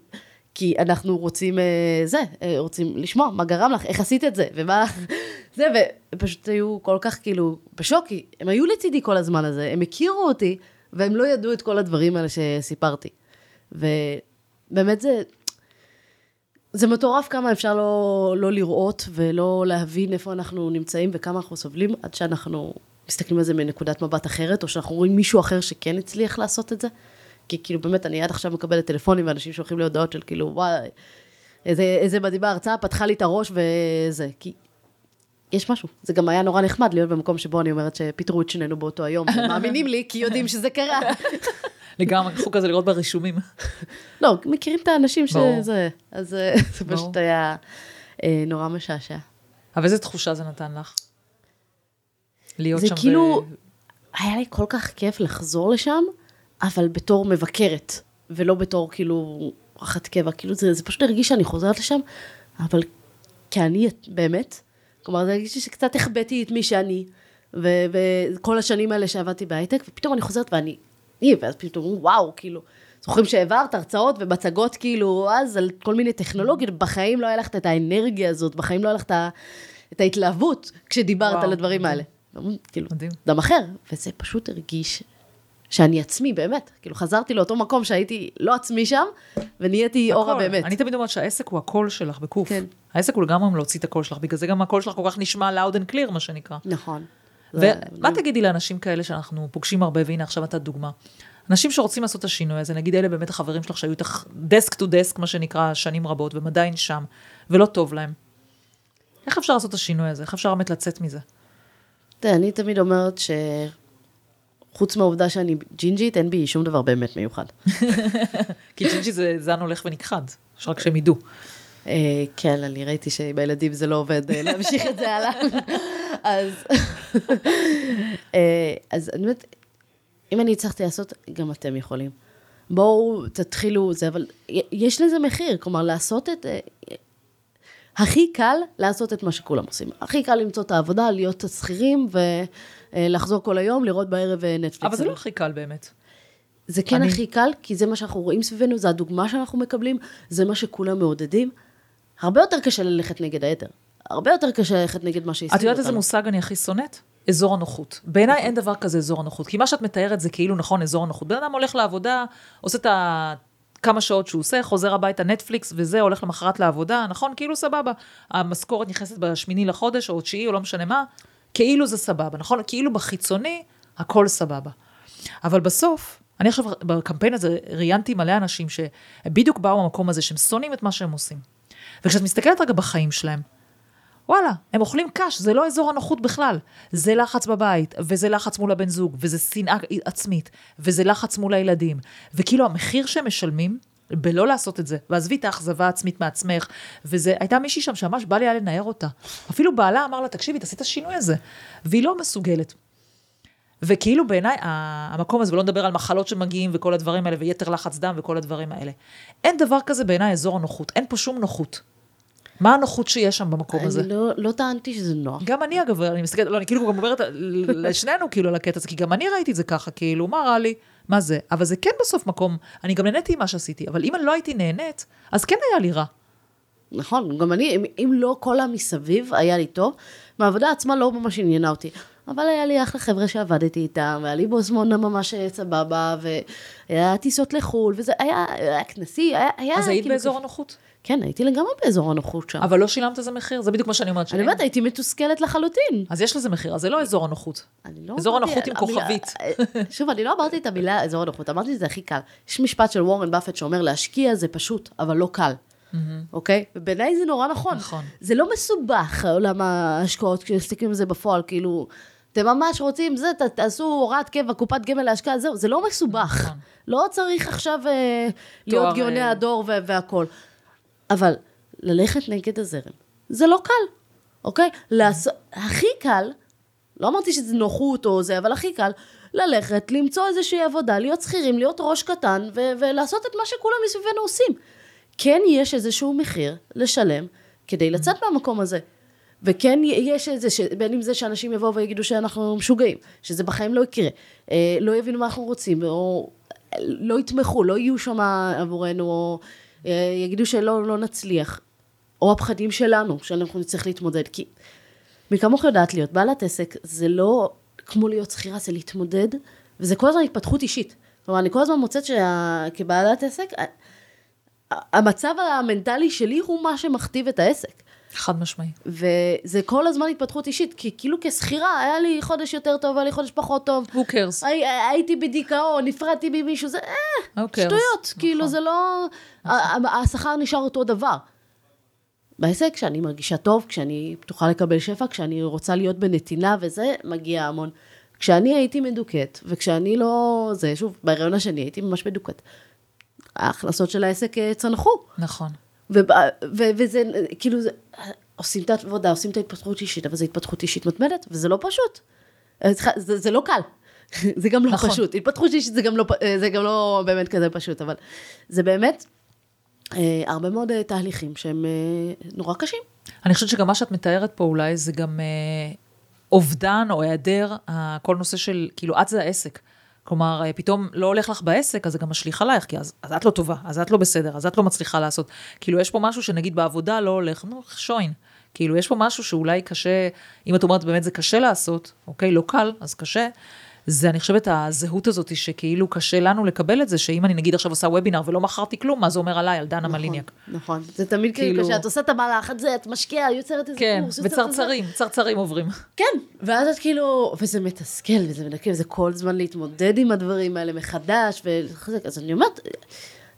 כי אנחנו רוצים, אה, זה, אה, רוצים לשמוע מה גרם לך, איך עשית את זה, ומה, *laughs* זה, והם פשוט היו כל כך כאילו בשוק, כי הם היו לצידי כל הזמן הזה, הם הכירו אותי, והם לא ידעו את כל הדברים האלה שסיפרתי. ובאמת זה, זה מטורף כמה אפשר לא, לא לראות ולא להבין איפה אנחנו נמצאים וכמה אנחנו סובלים עד שאנחנו מסתכלים על זה מנקודת מבט אחרת, או שאנחנו רואים מישהו אחר שכן הצליח לעשות את זה. כי כאילו באמת, אני עד עכשיו מקבלת טלפונים ואנשים שולחים לי הודעות של כאילו, וואי, איזה, איזה מדהימה הרצאה, פתחה לי את הראש וזה. כי יש משהו. זה גם היה נורא נחמד להיות במקום שבו אני אומרת שפיטרו את שנינו באותו היום, *laughs* ומאמינים לי, כי יודעים שזה קרה. לגמרי, חוק כזה לראות ברישומים. לא, מכירים את האנשים שזה, אז אה, *laughs* זה פשוט היה אה, נורא משעשע. אבל איזה תחושה זה נתן לך? להיות שם ו... זה כאילו, היה לי כל כך כיף לחזור לשם, אבל בתור מבקרת, ולא בתור כאילו אחת קבע, כאילו זה, זה פשוט הרגיש שאני חוזרת לשם, אבל כאני באמת, כלומר זה הרגיש לי שקצת החבאתי את מי שאני, וכל השנים האלה שעבדתי בהייטק, ופתאום אני חוזרת ואני היא, ואז פתאום וואו, כאילו, זוכרים שהעברת הרצאות ומצגות, כאילו, אז על כל מיני טכנולוגיות, בחיים לא היה לך את האנרגיה הזאת, בחיים לא היה לך את ההתלהבות כשדיברת וואו, על הדברים מדהים. האלה. כאילו, מדהים. דם אחר, וזה פשוט הרגיש שאני עצמי, באמת. כאילו, חזרתי לאותו מקום שהייתי לא עצמי שם, ונהייתי אורה באמת. אני תמיד אומרת שהעסק הוא הקול שלך, בקוף. כן. העסק הוא לגמרי להוציא את הקול שלך, בגלל זה גם הקול שלך כל כך נשמע loud and clear, מה שנקרא. נכון. ומה תגידי לאנשים כאלה שאנחנו פוגשים הרבה, והנה עכשיו אתה דוגמה. אנשים שרוצים לעשות את השינוי הזה, נגיד אלה באמת החברים שלך שהיו איתך desk to desk, מה שנקרא, שנים רבות, והם עדיין שם, ולא טוב להם. איך אפשר לעשות את השינוי הזה? איך אפשר באמת לצאת מזה? תראה, אני תמיד אומרת שחוץ מהעובדה שאני ג'ינג'ית, אין בי שום דבר באמת מיוחד. *laughs* כי ג'ינג'י זה זן הולך ונכחד, יש רק שהם ידעו. אה, כן, אני ראיתי שעם הילדים זה לא עובד, אה, להמשיך את זה הלאה. אז, אה, אז אני אומרת, אם אני הצלחתי לעשות, גם אתם יכולים. בואו תתחילו זה, אבל יש לזה מחיר, כלומר, לעשות את... הכי קל לעשות את מה שכולם עושים. הכי קל למצוא את העבודה, להיות שכירים ולחזור כל היום, לראות בערב נטפליקס. אבל זה לא הכי קל באמת. זה כן אני... הכי קל, כי זה מה שאנחנו רואים סביבנו, זה הדוגמה שאנחנו מקבלים, זה מה שכולם מעודדים. הרבה יותר קשה ללכת נגד היתר. הרבה יותר קשה ללכת נגד מה אותנו. את יודעת איזה מושג אני הכי שונאת? אזור הנוחות. בעיניי אין דבר כזה אזור הנוחות. כי מה שאת מתארת זה כאילו, נכון, אזור הנוחות. בן אדם הולך לעבודה, עושה את ה... כמה שעות שהוא עושה, חוזר הביתה נטפליקס וזה, הולך למחרת לעבודה, נכון? כאילו סבבה. המשכורת נכנסת בשמיני לחודש, או תשיעי, או לא משנה מה, כאילו זה סבבה, נכון? כאילו בחיצוני, הכל סבבה. אבל בסוף, אני עכשיו בקמפיין הזה ראיינתי מלא אנשים שבדיוק באו במקום הזה, שהם שונאים את מה שהם עושים. וכשאת מסתכלת רגע בחיים שלהם, וואלה, הם אוכלים קש, זה לא אזור הנוחות בכלל. זה לחץ בבית, וזה לחץ מול הבן זוג, וזה שנאה עצמית, וזה לחץ מול הילדים. וכאילו המחיר שהם משלמים, בלא לעשות את זה. ועזבי את האכזבה העצמית מעצמך, וזה, הייתה מישהי שם שממש בא לי היה לנער אותה. אפילו בעלה אמר לה, תקשיבי, תעשי את השינוי הזה. והיא לא מסוגלת. וכאילו בעיניי, המקום הזה, ולא נדבר על מחלות שמגיעים וכל הדברים האלה, ויתר לחץ דם וכל הדברים האלה. אין דבר כזה בעיניי אזור הנוחות, אין פה שום נוחות. מה הנוחות שיש שם במקום הזה? אני לא, לא טענתי שזה נוח. גם אני אגב, אני מסתכלת, לא, אני כאילו גם אומרת לשנינו כאילו על הקטע הזה, כי גם אני ראיתי את זה ככה, כאילו, מה רע לי? מה זה? אבל זה כן בסוף מקום, אני גם נהניתי ממה שעשיתי, אבל אם אני לא הייתי נהנית, אז כן היה לי רע. נכון, גם אני, אם, אם לא כל המסביב היה לי טוב, מהעבודה עצמה לא ממש עניינה אותי. אבל היה לי אחלה חבר'ה שעבדתי איתם, והיה לי בו זמן ממש סבבה, והיה טיסות לחו"ל, וזה היה, היה כנסי, היה... היה אז היית כאילו באזור כיף. הנוחות? כן, הייתי לגמרי באזור הנוחות שם. אבל לא שילמת לזה מחיר, זה בדיוק מה שאני אומרת. אני. אומרת, הייתי מתוסכלת לחלוטין. אז יש לזה מחיר, אז זה לא אזור הנוחות. אני לא אזור הנוחות עם כוכבית. שוב, אני לא אמרתי את המילה אזור הנוחות, אמרתי שזה הכי קל. יש משפט של וורן באפט שאומר, להשקיע זה פשוט, אבל לא קל. אוקיי? ובעיניי זה נורא נכון. נכון. זה לא מסובך, עולם ההשקעות, כשמסתכלים על זה בפועל, כאילו, אתם ממש רוצים, זה, ת- תעשו הוראת קבע, קופת גמל להשקעה, זהו, זה לא מסובך. נכון. לא צריך עכשיו אה, להיות גאוני אה, הדור והכול. אבל ללכת נגד הזרם, זה לא קל, אוקיי? לעשות, הכי קל, לא אמרתי שזה נוחות או זה, אבל הכי קל, ללכת, למצוא איזושהי עבודה, להיות שכירים, להיות ראש קטן, ו- ולעשות את מה שכולם מסביבנו עושים. כן יש איזשהו מחיר לשלם כדי לצאת מהמקום הזה. וכן יש איזה, ש... בין אם זה שאנשים יבואו ויגידו שאנחנו משוגעים, שזה בחיים לא יקרה, אה, לא יבינו מה אנחנו רוצים, או לא יתמכו, לא יהיו שם עבורנו, או אה, יגידו שלא לא נצליח, או הפחדים שלנו, שאנחנו נצטרך להתמודד, כי מי כמוך יודעת להיות בעלת עסק, זה לא כמו להיות שכירה, זה להתמודד, וזה כל הזמן התפתחות אישית. כלומר, אני כל הזמן מוצאת שכבעלת עסק, המצב המנטלי שלי הוא מה שמכתיב את העסק. חד משמעי. וזה כל הזמן התפתחות אישית, כי כאילו כשכירה, היה לי חודש יותר טוב, היה לי חודש פחות טוב. Who cares? הי, הייתי בדיכאון, נפרדתי ממישהו, זה אה? שטויות, כאילו נכון. זה לא... השכר נשאר אותו דבר. בעסק, כשאני מרגישה טוב, כשאני פתוחה לקבל שפע, כשאני רוצה להיות בנתינה וזה, מגיע המון. כשאני הייתי מדוכאת, וכשאני לא... זה, שוב, בהיריון השני הייתי ממש מדוכאת. ההכנסות של העסק אה, צנחו. נכון. ו- ו- וזה, כאילו, זה, עושים את העבודה, עושים את ההתפתחות אישית, אבל זו התפתחות אישית מתמדת, וזה לא פשוט. אה, זה, זה לא קל. *laughs* זה גם לא נכון. פשוט. התפתחות אישית זה גם לא, אה, זה גם לא באמת כזה פשוט, אבל זה באמת הרבה מאוד אה, תהליכים שהם אה, נורא קשים. אני חושבת שגם מה שאת מתארת פה אולי זה גם אה, אובדן או היעדר אה, כל נושא של, כאילו, את זה העסק. כלומר, אה, פתאום לא הולך לך בעסק, אז זה גם משליך עלייך, כי אז, אז את לא טובה, אז את לא בסדר, אז את לא מצליחה לעשות. כאילו, יש פה משהו שנגיד בעבודה לא הולך, נו, שוין. כאילו, יש פה משהו שאולי קשה, אם את אומרת באמת זה קשה לעשות, אוקיי, לא קל, אז קשה. זה, אני חושבת, הזהות הזאת שכאילו קשה לנו לקבל את זה, שאם אני נגיד עכשיו עושה וובינר ולא מכרתי כלום, מה זה אומר עליי, על דנה מליניאק. נכון. זה תמיד כאילו כאילו- קשה, את עושה את המהלך הזה, את משקיעה, יוצרת איזה כן, קורס, איזה- וצרצרים, צרצרים עוברים. כן, ואז את כאילו, וזה מתסכל, וזה מנקה, וזה כל זמן להתמודד עם הדברים האלה מחדש, ולחזק, אז אני אומרת,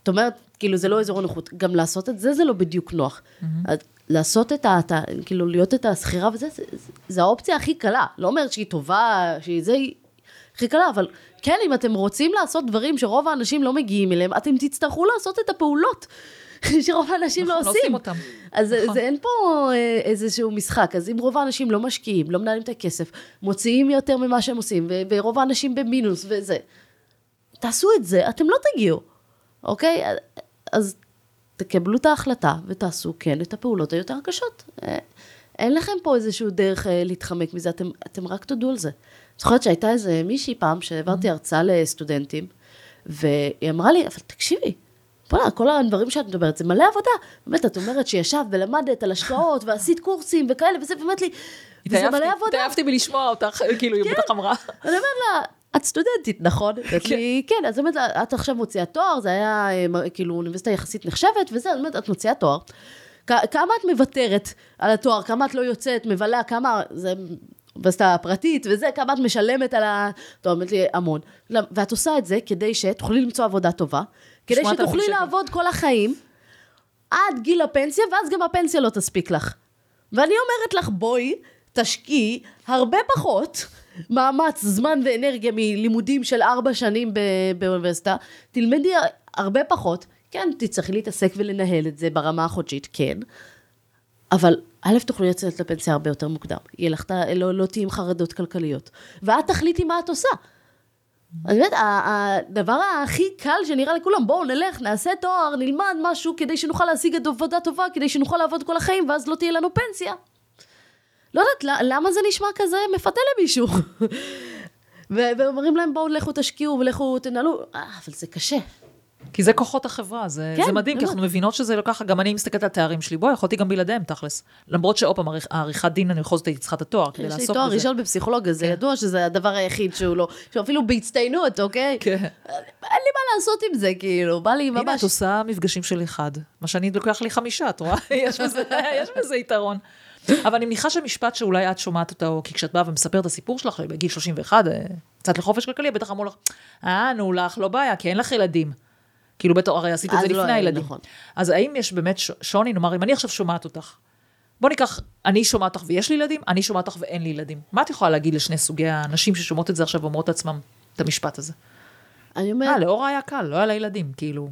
את אומרת, כאילו, זה לא אזור הנוחות, גם לעשות את זה, זה לא בדיוק נוח. אז לעשות את ה... את ה- כאילו, להיות את השכירה וזה, זה, זה, זה האופציה הכי קלה. לא אומרת שהיא טובה, שהיא זה, היא הכי קלה, אבל כן, אם אתם רוצים לעשות דברים שרוב האנשים לא מגיעים אליהם, אתם תצטרכו לעשות את הפעולות *laughs* שרוב האנשים לא נכון, לא עושים. עושים אותם. אז נכון. זה, אין פה אה, איזשהו משחק, אז אם רוב האנשים לא משקיעים, לא מנהלים את הכסף, מוציאים יותר ממה שהם עושים, ו- ורוב האנשים במינוס וזה, תעשו את זה, אתם לא תגיעו, אוקיי? אז תקבלו את ההחלטה ותעשו כן את הפעולות היותר קשות. אה, אין לכם פה איזשהו דרך אה, להתחמק מזה, אתם, אתם רק תודו על זה. זוכרת שהייתה איזה מישהי פעם שהעברתי הרצאה לסטודנטים, והיא אמרה לי, אבל תקשיבי, בוא'נה, כל הדברים שאת מדברת, זה מלא עבודה. באמת, את אומרת שישבת ולמדת על השקעות, ועשית קורסים וכאלה, וזה באמת לי, וזה מלא עבודה. התעייפתי מלשמוע אותך, *laughs* כאילו, היא בטח אמרה. אני אומרת לה, את סטודנטית, נכון? *laughs* אומרת לי, כן, אז באמת, את עכשיו מוציאה תואר, זה היה אה, כאילו אוניברסיטה יחסית נחשבת, וזה, באמת, את מוציאה תואר. כמה את מוותרת על התואר, כמה את לא יוצאת, מבלה, כמה, זה אוניברסיטה פרטית וזה, כמה את משלמת על ה... טוב, אומרת לי, המון. ואת עושה את זה כדי שתוכלי למצוא עבודה טובה, כדי 8,000 שתוכלי שקל. לעבוד כל החיים, עד גיל הפנסיה, ואז גם הפנסיה לא תספיק לך. ואני אומרת לך, בואי, תשקיעי הרבה פחות מאמץ, זמן ואנרגיה מלימודים של ארבע שנים באוניברסיטה, תלמדי הרבה פחות, כן, תצטרכי להתעסק ולנהל את זה ברמה החודשית, כן. אבל א', תוכלי לצאת לפנסיה הרבה יותר מוקדם. יהיה לך, ה- לא, לא תהיי עם חרדות כלכליות. ואת תחליטי מה את עושה. באמת, ה- הדבר הכי קל שנראה לכולם, בואו נלך, נעשה תואר, נלמד משהו כדי שנוכל להשיג עבודה טובה, כדי שנוכל לעבוד כל החיים, ואז לא תהיה לנו פנסיה. לא יודעת, למה זה נשמע כזה מפתה למישהו? *laughs* ואומרים להם, בואו לכו תשקיעו ולכו תנהלו, אה, אבל זה קשה. כי זה כוחות החברה, זה, כן, זה מדהים, כי. אנחנו מבינות שזה לא ככה, גם אני מסתכלת על התארים שלי, בואי, יכולתי גם בלעדיהם, תכלס. למרות שעוד פעם, העריכ- העריכת דין, אני בכל זאת הייתי צריכה את התואר כדי יש לי לעסוק תואר בזה. ראשון בפסיכולוגיה, זה ידוע שזה הדבר היחיד שהוא לא, שאפילו בהצטיינות, אוקיי? כן. אין לי מה לעשות עם זה, כאילו, בא לי הנה, ממש... את עושה מפגשים של אחד, מה שאני לוקח לי חמישה, את רואה? *laughs* יש בזה- יש בזה יתרון. אבל אני מניחה שמשפט שאולי את שומעת אותו, כי כשאת באה ומספרת את הסיפור שלך, בגיל 31, אה, קצת לחופש כלכלי, בטח אמרו לך, אה, נו לך, לא בעיה, כי אין לך ילדים. כאילו, בטח, הרי עשית את זה לא לפני היה, הילדים. נכון. אז האם יש באמת שוני, נאמר, אם אני עכשיו שומעת אותך, בוא ניקח, אני שומעת אותך ויש לי ילדים, אני שומעת אותך ואין לי ילדים. מה את יכולה להגיד לשני סוגי האנשים ששומעות את זה עכשיו ואומרות לעצמם את המשפט הזה? אני אומרת, אה, לאורה היה קל, לא היה לה ילדים, כאילו.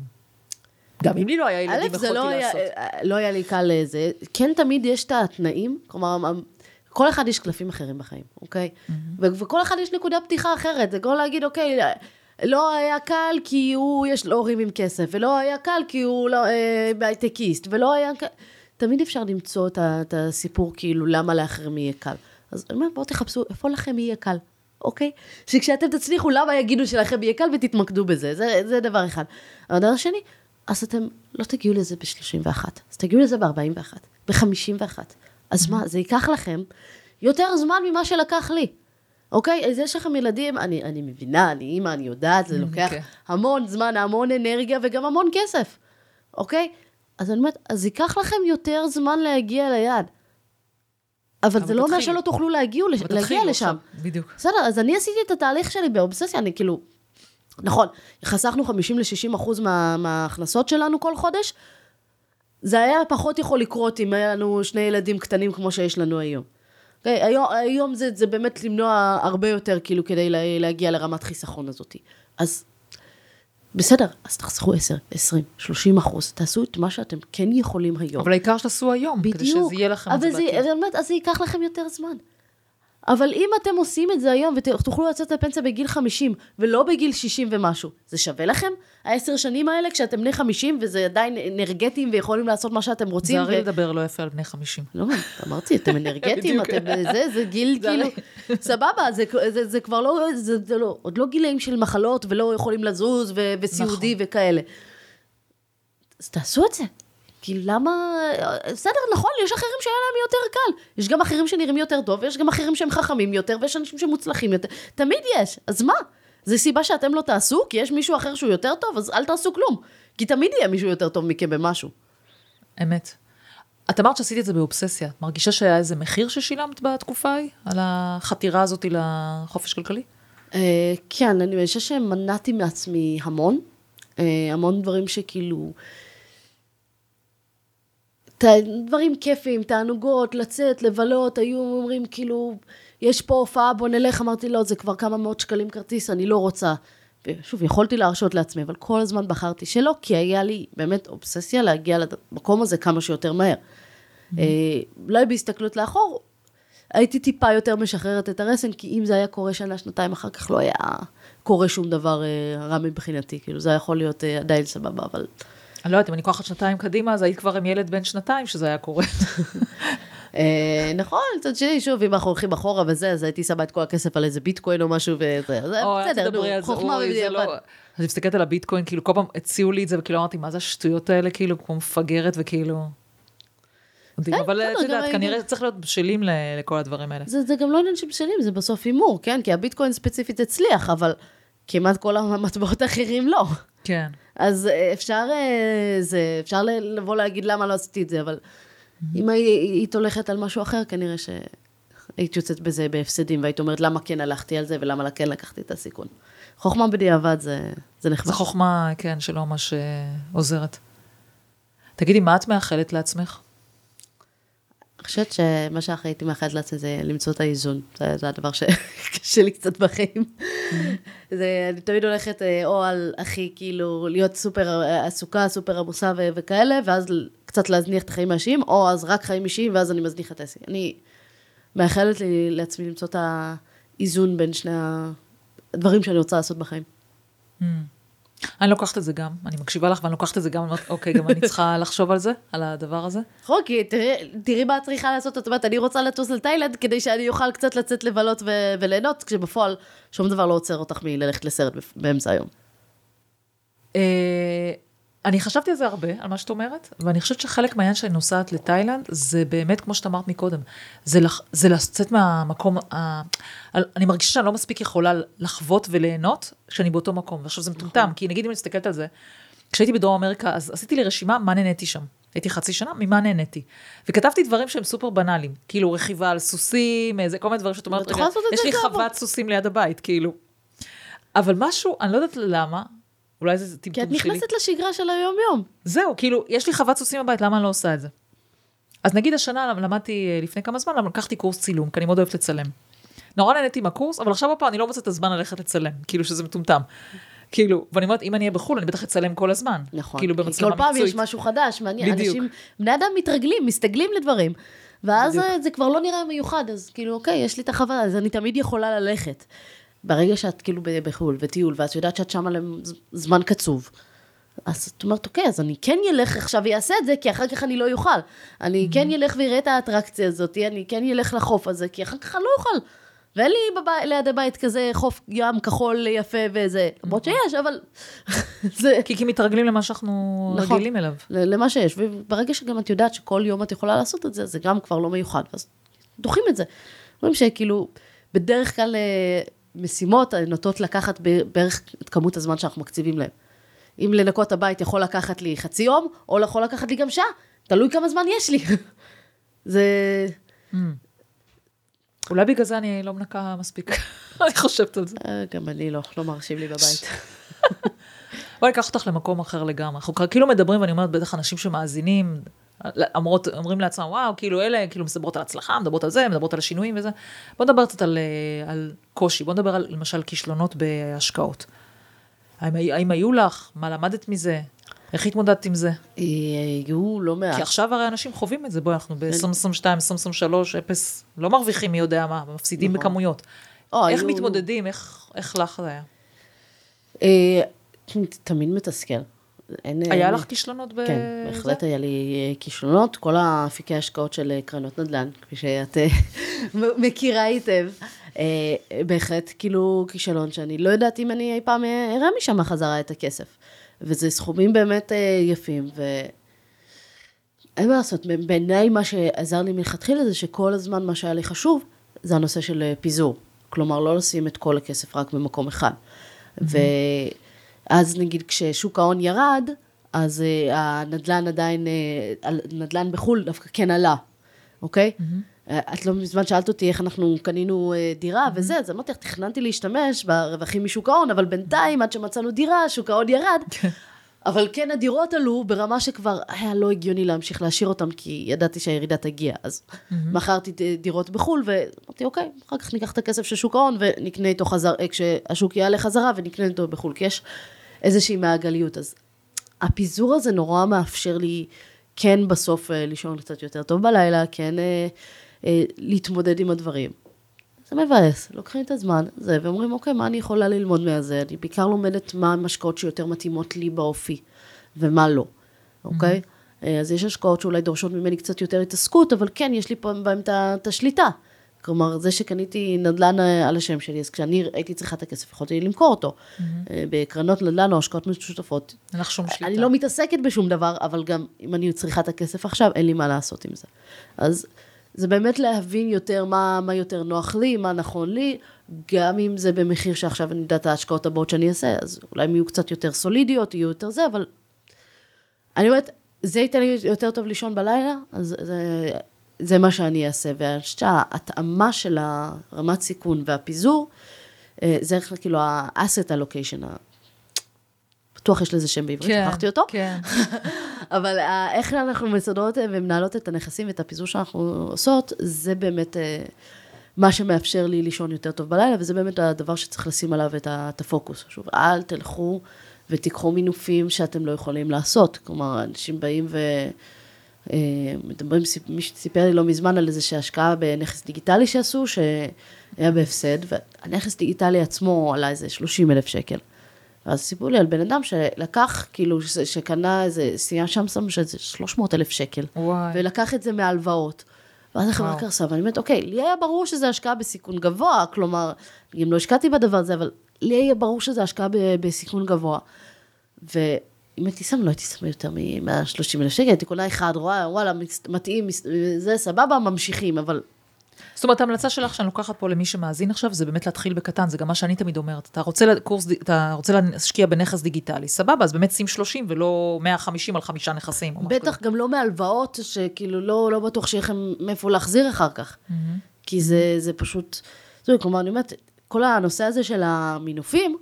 גם אם לי לא היה ילדים, א', זה יכולתי לא לעשות. לא היה לי קל לזה. כן, תמיד יש את התנאים, כלומר, כל אחד יש קלפים אחרים בחיים, אוקיי? ו- וכל אחד יש נקודת פתיחה אחרת. זה כמו להגיד, אוקיי, לא היה קל כי הוא, יש לו הורים עם כסף, ולא היה קל כי הוא לא, אה, בהייטקיסט, ולא היה קל... תמיד אפשר למצוא את, את הסיפור, כאילו, למה לאחרים יהיה קל. אז אני אומרת, בואו תחפשו, איפה לכם יהיה קל, אוקיי? שכשאתם תצליחו, למה יגידו שלכם יהיה קל ותתמקדו בזה. זה, זה דבר אחד. אבל דבר שני, אז אתם לא תגיעו לזה ב-31, אז תגיעו לזה ב-41, ב-51. אז מה, זה ייקח לכם יותר זמן ממה שלקח לי. אוקיי? אז יש לכם ילדים, אני, אני מבינה, אני אימא, אני יודעת, זה לוקח כן. המון זמן, המון אנרגיה וגם המון כסף, אוקיי? אז אני אומרת, אז ייקח לכם יותר זמן להגיע ליעד. אבל, אבל זה לא אומר. שלא תוכלו להגיע, אבל להגיע לשם. בדיוק. בסדר, אז אני עשיתי את התהליך שלי באובססיה, אני כאילו... נכון, חסכנו 50 ל-60 אחוז מה, מההכנסות שלנו כל חודש. זה היה פחות יכול לקרות אם היה לנו שני ילדים קטנים כמו שיש לנו היום. Okay, היום, היום זה, זה באמת למנוע הרבה יותר, כאילו, כדי לה, להגיע לרמת חיסכון הזאת. אז בסדר, אז תחסכו 10, 20, 30 אחוז, תעשו את מה שאתם כן יכולים היום. אבל העיקר שתעשו היום, כדי בדיוק. שזה יהיה לכם זה אבל זה, באמת, אז זה ייקח לכם יותר זמן. אבל אם אתם עושים את זה היום ותוכלו לצאת לפנסיה בגיל 50 ולא בגיל 60 ומשהו, זה שווה לכם? העשר שנים האלה כשאתם בני 50 וזה עדיין אנרגטיים ויכולים לעשות מה שאתם רוצים? זה ו- הרי לדבר לא יפה על בני 50. לא, אמרתי, אתם *laughs* אנרגטיים. אתם זה, זה גיל *laughs* כאילו, *laughs* סבבה, זה, זה, זה כבר לא, זה, זה לא, עוד לא גילאים של מחלות ולא יכולים לזוז ו, וסיעודי נכון. וכאלה. אז תעשו את זה. כי למה, בסדר, נכון, יש אחרים שהיה להם יותר קל. יש גם אחרים שנראים יותר טוב, ויש גם אחרים שהם חכמים יותר, ויש אנשים שמוצלחים יותר. תמיד יש, אז מה? זו סיבה שאתם לא תעשו? כי יש מישהו אחר שהוא יותר טוב, אז אל תעשו כלום. כי תמיד יהיה מישהו יותר טוב מכם במשהו. אמת. את אמרת שעשית את זה באובססיה. את מרגישה שהיה איזה מחיר ששילמת בתקופה ההיא? על החתירה הזאת לחופש כלכלי? אה, כן, אני חושבת שמנעתי מעצמי המון. אה, המון דברים שכאילו... דברים כיפיים, תענוגות, לצאת, לבלות, היו אומרים כאילו, יש פה הופעה, בוא נלך, אמרתי לא, זה כבר כמה מאות שקלים כרטיס, אני לא רוצה. ושוב, יכולתי להרשות לעצמי, אבל כל הזמן בחרתי שלא, כי היה לי באמת אובססיה להגיע למקום הזה כמה שיותר מהר. אה, אולי בהסתכלות לאחור, הייתי טיפה יותר משחררת את הרסן, כי אם זה היה קורה שנה, שנתיים אחר כך, לא היה קורה שום דבר אה, רע מבחינתי. כאילו, זה היה יכול להיות אה, עדיין סבבה, אבל... אני לא יודעת, אם אני לוקחת שנתיים קדימה, אז היית כבר עם ילד בן שנתיים שזה היה קורה. אה, נכון, מצד שני, שוב, אם אנחנו הולכים אחורה וזה, אז הייתי שמה את כל הכסף על איזה ביטקוין או משהו וזה. בסדר, נו, חוכמה לא- ובדיעבד. אני מסתכלת על הביטקוין, כאילו כל פעם הציעו לי את זה, וכאילו אמרתי, מה זה השטויות האלה, כאילו, כמו מפגרת וכאילו... מדהים, כן, אבל את יודעת, כנראה צריך להיות בשלים לכל הדברים האלה. זה גם לא עניין של בשלים, זה בסוף הימור, כן? כי הביטקוין ספציפית הצליח, אבל כמעט כל המטבעות האחרים לא. כן. אז אה, אפשר, אה, זה, אפשר לבוא להגיד למה לא עשיתי את זה, אבל אם הי- היית הולכת על משהו אחר, כנראה שהיית יוצאת בזה בהפסדים, והיית אומרת למה כן הלכתי על זה ולמה כן לקחתי את הסיכון. חוכמה בדיעבד זה, זה נחמד. זו חוכמה, כן, שלא ממש אה, עוזרת. תגידי, מה את מאחלת לעצמך? אני חושבת שמה שהכי הייתי מאחלת לעצמי זה למצוא את האיזון. זה, זה הדבר שקשה לי קצת בחיים. זה, אני תמיד הולכת אה, או על הכי, כאילו, להיות סופר אה, עסוקה, סופר עמוסה ו- וכאלה, ואז קצת להזניח את החיים האישיים, או אז רק חיים אישיים, ואז אני מזניחה את העסק. אני מאחלת לי, לעצמי למצוא את האיזון בין שני הדברים שאני רוצה לעשות בחיים. Mm. אני לוקחת את זה גם, אני מקשיבה לך ואני לוקחת את זה גם, אומרת, אוקיי, גם אני צריכה לחשוב על זה, על הדבר הזה. נכון, כי תראי, מה את צריכה לעשות, זאת אומרת, אני רוצה לטוס לתאילנד כדי שאני אוכל קצת לצאת לבלות ו- וליהנות, כשבפועל שום דבר לא עוצר אותך מללכת לסרט באמצע היום. אני חשבתי על זה הרבה, על מה שאת אומרת, ואני חושבת שחלק מהעניין שאני נוסעת לתאילנד, זה באמת, כמו שאת אמרת מקודם, זה, לח, זה לצאת מהמקום, ה, אני מרגישה שאני לא מספיק יכולה לחוות וליהנות כשאני באותו מקום. ועכשיו זה מטומטם, נכון. כי נגיד אם אני מסתכלת על זה, כשהייתי בדרום אמריקה, אז עשיתי לי רשימה מה נהניתי שם. הייתי חצי שנה, ממה נהניתי. וכתבתי דברים שהם סופר בנאליים, כאילו רכיבה על סוסים, איזה כל מיני דברים שאת אומרת, יש לי חוות סוסים ליד הבית, כאילו. אבל משהו, אני לא יודעת למה, אולי זה טמטום שלי. כי את נכנסת לשגרה של היום-יום. זהו, כאילו, יש לי חוות סוסים בבית, למה אני לא עושה את זה? אז נגיד השנה למדתי אה, לפני כמה זמן, לקחתי קורס צילום, כי אני מאוד אוהבת לצלם. נורא נהניתי עם הקורס, אבל עכשיו הפעם אני לא מוצאת את הזמן ללכת לצלם, כאילו שזה מטומטם. כאילו, ואני אומרת, אם אני אהיה בחו"ל, אני בטח אצלם כל הזמן. נכון. כאילו, במצלמה מקצועית. כל פעם יש משהו חדש, מעניין. בדיוק. אנשים, בני אדם מתרגלים, מסתגלים לדברים. ואז בדיוק. זה כבר לא נראה מיוחד, אז כאילו, אוקיי, יש לי את החוויה, אז אני תמיד יכולה ללכת. ברגע שאת כאילו בחו"ל וטיול, ואת יודעת שאת שמה לזמן קצוב, אז את אומרת, אוקיי, אז אני כן אלך עכשיו ויעשה את זה, כי אחר כך אני לא אוכל. אני mm-hmm. כן אלך ואראה את האטרקציה הזאת, אני כן אלך לחוף הזה, כי אחר כך אני לא אוכל. ואין לי בבית, ליד הבית כזה חוף ים כחול יפה וזה, למרות mm-hmm. שיש, אבל *laughs* זה... כי, כי מתרגלים למה שאנחנו נכון, רגילים אליו. למה שיש, וברגע שגם את יודעת שכל יום את יכולה לעשות את זה, זה גם כבר לא מיוחד, אז דוחים את זה. אומרים שכאילו, בדרך כלל משימות נוטות לקחת בערך את כמות הזמן שאנחנו מקציבים להם. אם לנקות הבית יכול לקחת לי חצי יום, או יכול לקחת לי גם שעה, תלוי כמה זמן יש לי. *laughs* זה... Mm. אולי בגלל זה אני לא מנקה מספיק, *laughs* אני חושבת על זה. אה, גם אני לא, לא מרשים לי בבית. *laughs* בואי ניקח אותך למקום אחר לגמרי. אנחנו כאילו מדברים, ואני אומרת, בטח אנשים שמאזינים, אמרות, אומרים לעצמם, וואו, כאילו אלה, כאילו מסברות על הצלחה, מדברות על זה, מדברות על השינויים וזה. בוא נדבר קצת על, אה, על קושי, בוא נדבר על למשל כישלונות בהשקעות. האם, האם היו לך? מה למדת מזה? איך התמודדת עם זה? היו לא מעט. כי עכשיו הרי אנשים חווים את זה, בואי, אנחנו ב-2022, 2023, אפס, לא מרוויחים מי יודע מה, מפסידים נכון. בכמויות. איך מתמודדים? איך לך זה היה? אה, תמיד מתסכל. אין... היה אין... לך כישלונות בזה? כן, בהחלט היה לי אה, כישלונות. כל האפיקי השקעות של אה, קרנות נדל"ן, כפי שאת אה, *laughs* מכירה היטב, בהחלט כאילו כישלון שאני לא יודעת אם אני אי פעם אראה משם חזרה את הכסף. וזה סכומים באמת יפים, ו... אין מה לעשות, בעיניי מה שעזר לי מלכתחילה זה שכל הזמן מה שהיה לי חשוב, זה הנושא של פיזור. כלומר, לא לשים את כל הכסף רק במקום אחד. Mm-hmm. אז נגיד כששוק ההון ירד, אז uh, הנדלן עדיין, uh, הנדלן בחו"ל דווקא כן עלה, אוקיי? Mm-hmm. Uh, את לא מזמן שאלת אותי איך אנחנו קנינו uh, דירה mm-hmm. וזה, אז אמרתי לך, תכננתי להשתמש ברווחים משוק ההון, אבל בינתיים, עד שמצאנו דירה, שוק ההון ירד. *laughs* אבל כן, הדירות עלו ברמה שכבר היה לא הגיוני להמשיך להשאיר אותם, כי ידעתי שהירידה תגיע. אז mm-hmm. מכרתי דירות בחו"ל, ואמרתי, אוקיי, אחר כך ניקח את הכסף של שוק ההון ונקנה איתו חזרה, כשהשוק יעלה חזרה ונקנה איתו בחו"ל, כי יש איזושהי מעגליות. אז הפיזור הזה נורא מאפשר לי כן בסוף אה, לישון קצת יותר טוב בלילה, כן אה, אה, להתמודד עם הדברים. זה מבאס, לוקחים את הזמן, זה, ואומרים, אוקיי, מה אני יכולה ללמוד מהזה? אני בעיקר לומדת מה המשקאות שיותר מתאימות לי באופי, ומה לא, אוקיי? Mm-hmm. אז יש השקעות שאולי דורשות ממני קצת יותר התעסקות, אבל כן, יש לי פה בהם את השליטה. כלומר, זה שקניתי נדל"ן אה, על השם שלי, אז כשאני הייתי צריכה את הכסף, יכולתי למכור אותו. Mm-hmm. בקרנות נדל"ן או השקעות משותפות. אין לך שום שליטה. אני לא מתעסקת בשום דבר, אבל גם אם אני צריכה את הכסף עכשיו, אין לי מה לעשות עם זה. אז זה באמת להבין יותר מה, מה יותר נוח לי, מה נכון לי, גם אם זה במחיר שעכשיו אני יודעת ההשקעות הבאות שאני אעשה, אז אולי הם יהיו קצת יותר סולידיות, יהיו יותר זה, אבל אני אומרת, זה ייתן לי יותר טוב לישון בלילה, אז זה, זה מה שאני אעשה, ואני חושבת שההתאמה של הרמת סיכון והפיזור, אה, זה כאילו ה-asset allocation, בטוח יש לזה שם בעברית, כן, שכחתי אותו. כן. *laughs* אבל אה, איך אנחנו מסדרות אה, ומנהלות את הנכסים ואת הפיזור שאנחנו עושות, זה באמת מה שמאפשר לי לישון יותר טוב בלילה, וזה באמת הדבר שצריך לשים עליו את הפוקוס. שוב, אל תלכו ותיקחו מינופים שאתם לא יכולים לעשות. כלומר, אנשים באים ו... אה, מדברים, סיפ- מישהו סיפר לי לא מזמן על איזה שהשקעה בנכס דיגיטלי שעשו, שהיה בהפסד, והנכס דיגיטלי עצמו עלה איזה 30 אלף שקל. ואז סיפרו לי על בן אדם שלקח, כאילו, ש- שקנה איזה, סייע שם שם שזה 300 אלף שקל. וואי. ולקח את זה מהלוואות. ואז החברה. קרסה, ואני אומרת, אוקיי, לי היה ברור שזה השקעה בסיכון גבוה, כלומר, אם לא השקעתי בדבר הזה, אבל לי היה ברור שזה השקעה ב- בסיכון גבוה. ואם הייתי שם, לא הייתי שמה יותר מ-130 אלף שקל, הייתי קונה אחד, רואה, וואלה, מתאים, זה סבבה, ממשיכים, אבל זאת אומרת, ההמלצה שלך שאני לוקחת פה למי שמאזין עכשיו, זה באמת להתחיל בקטן, זה גם מה שאני תמיד אומרת. אתה רוצה, לקורס, ד- אתה רוצה להשקיע בנכס דיגיטלי, סבבה, אז באמת שים 30 ולא 150 על חמישה נכסים. בטח גם לא מהלוואות, שכאילו לא, לא בטוח שיהיה לכם מאיפה להחזיר אחר כך. כי זה, זה פשוט, זהו, כלומר, אני אומרת, כל הנושא הזה של המינופים,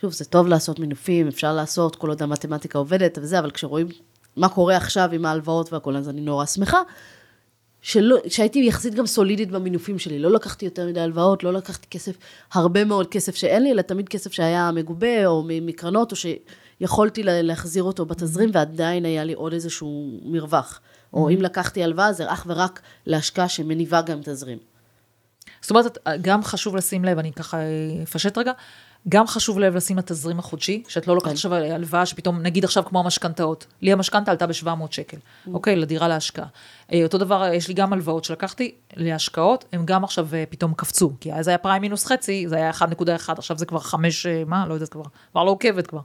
שוב, זה טוב לעשות מינופים, אפשר לעשות, כל עוד המתמטיקה עובדת וזה, אבל כשרואים מה קורה עכשיו עם ההלוואות והכול, אז אני נורא שמחה. שלא, שהייתי יחסית גם סולידית במינופים שלי, לא לקחתי יותר מדי הלוואות, לא לקחתי כסף, הרבה מאוד כסף שאין לי, אלא תמיד כסף שהיה מגובה, או מקרנות, או שיכולתי לה- להחזיר אותו בתזרים, ועדיין היה לי עוד איזשהו מרווח. או אם לקחתי הלוואה, זה אך ורק להשקעה שמניבה גם תזרים. זאת אומרת, גם חשוב לשים לב, אני ככה אפשט רגע, גם חשוב לב לשים לתזרים החודשי, שאת לא לוקחת כן. עכשיו הלוואה שפתאום, נגיד עכשיו כמו המשכנתאות, לי המשכנתה עלתה ב-700 שקל, אוקיי, לדירה להשקעה. אה, אותו דבר, יש לי גם הלוואות שלקחתי להשקעות, הם גם עכשיו אה, פתאום קפצו, כי אז היה פריים מינוס חצי, זה היה 1.1, עכשיו זה כבר 5, מה, לא יודעת כבר, כבר לא עוקבת כבר.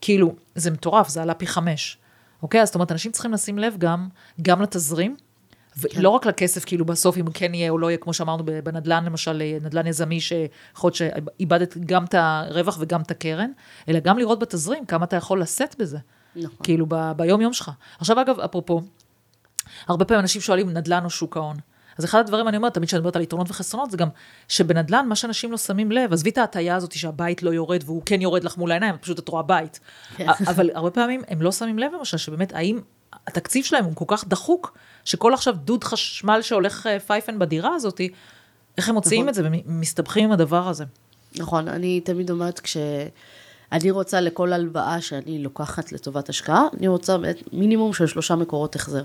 כאילו, זה מטורף, זה עלה פי 5. אוקיי, אז זאת אומרת, אנשים צריכים לשים לב גם, גם לתזרים, ולא רק לכסף, כאילו בסוף, אם כן יהיה או לא יהיה, כמו שאמרנו בנדל"ן, למשל, אה, נדל"ן יזמי, שיכול להיות שאיבדת גם את הרווח וגם את הקרן, אלא גם לראות בתזרים כמה אתה יכול לשאת בזה. נכון. כאילו, ב- ביום-יום שלך. עכשיו, אגב, אפרופו, הרבה פעמים אנשים שואלים נדל"ן או שוק ההון. אז אחד הדברים, אני אומרת, תמיד כשאני מדברת על יתרונות וחסרונות, זה גם שבנדל"ן, מה שאנשים לא שמים לב, עזבי את ההטייה הזאת שהבית לא יורד, והוא כן יורד לך מול העיניים, פשוט את רואה בית. כן. אבל הרבה פעמים הם לא שמים לב, למשל, שבאמת, האם התקציב שלהם הוא כל כך דחוק, שכל עכשיו דוד חשמל שהולך אה, פייפן בדירה הזאת, איך הם מוציאים נכון. את זה ומסתבכים עם הדבר הזה. נכון, אני תמיד אומרת, כשאני רוצה לכל הלוואה שאני לוקחת לטובת השקעה, אני רוצה מינימום של שלושה מקורות החזר.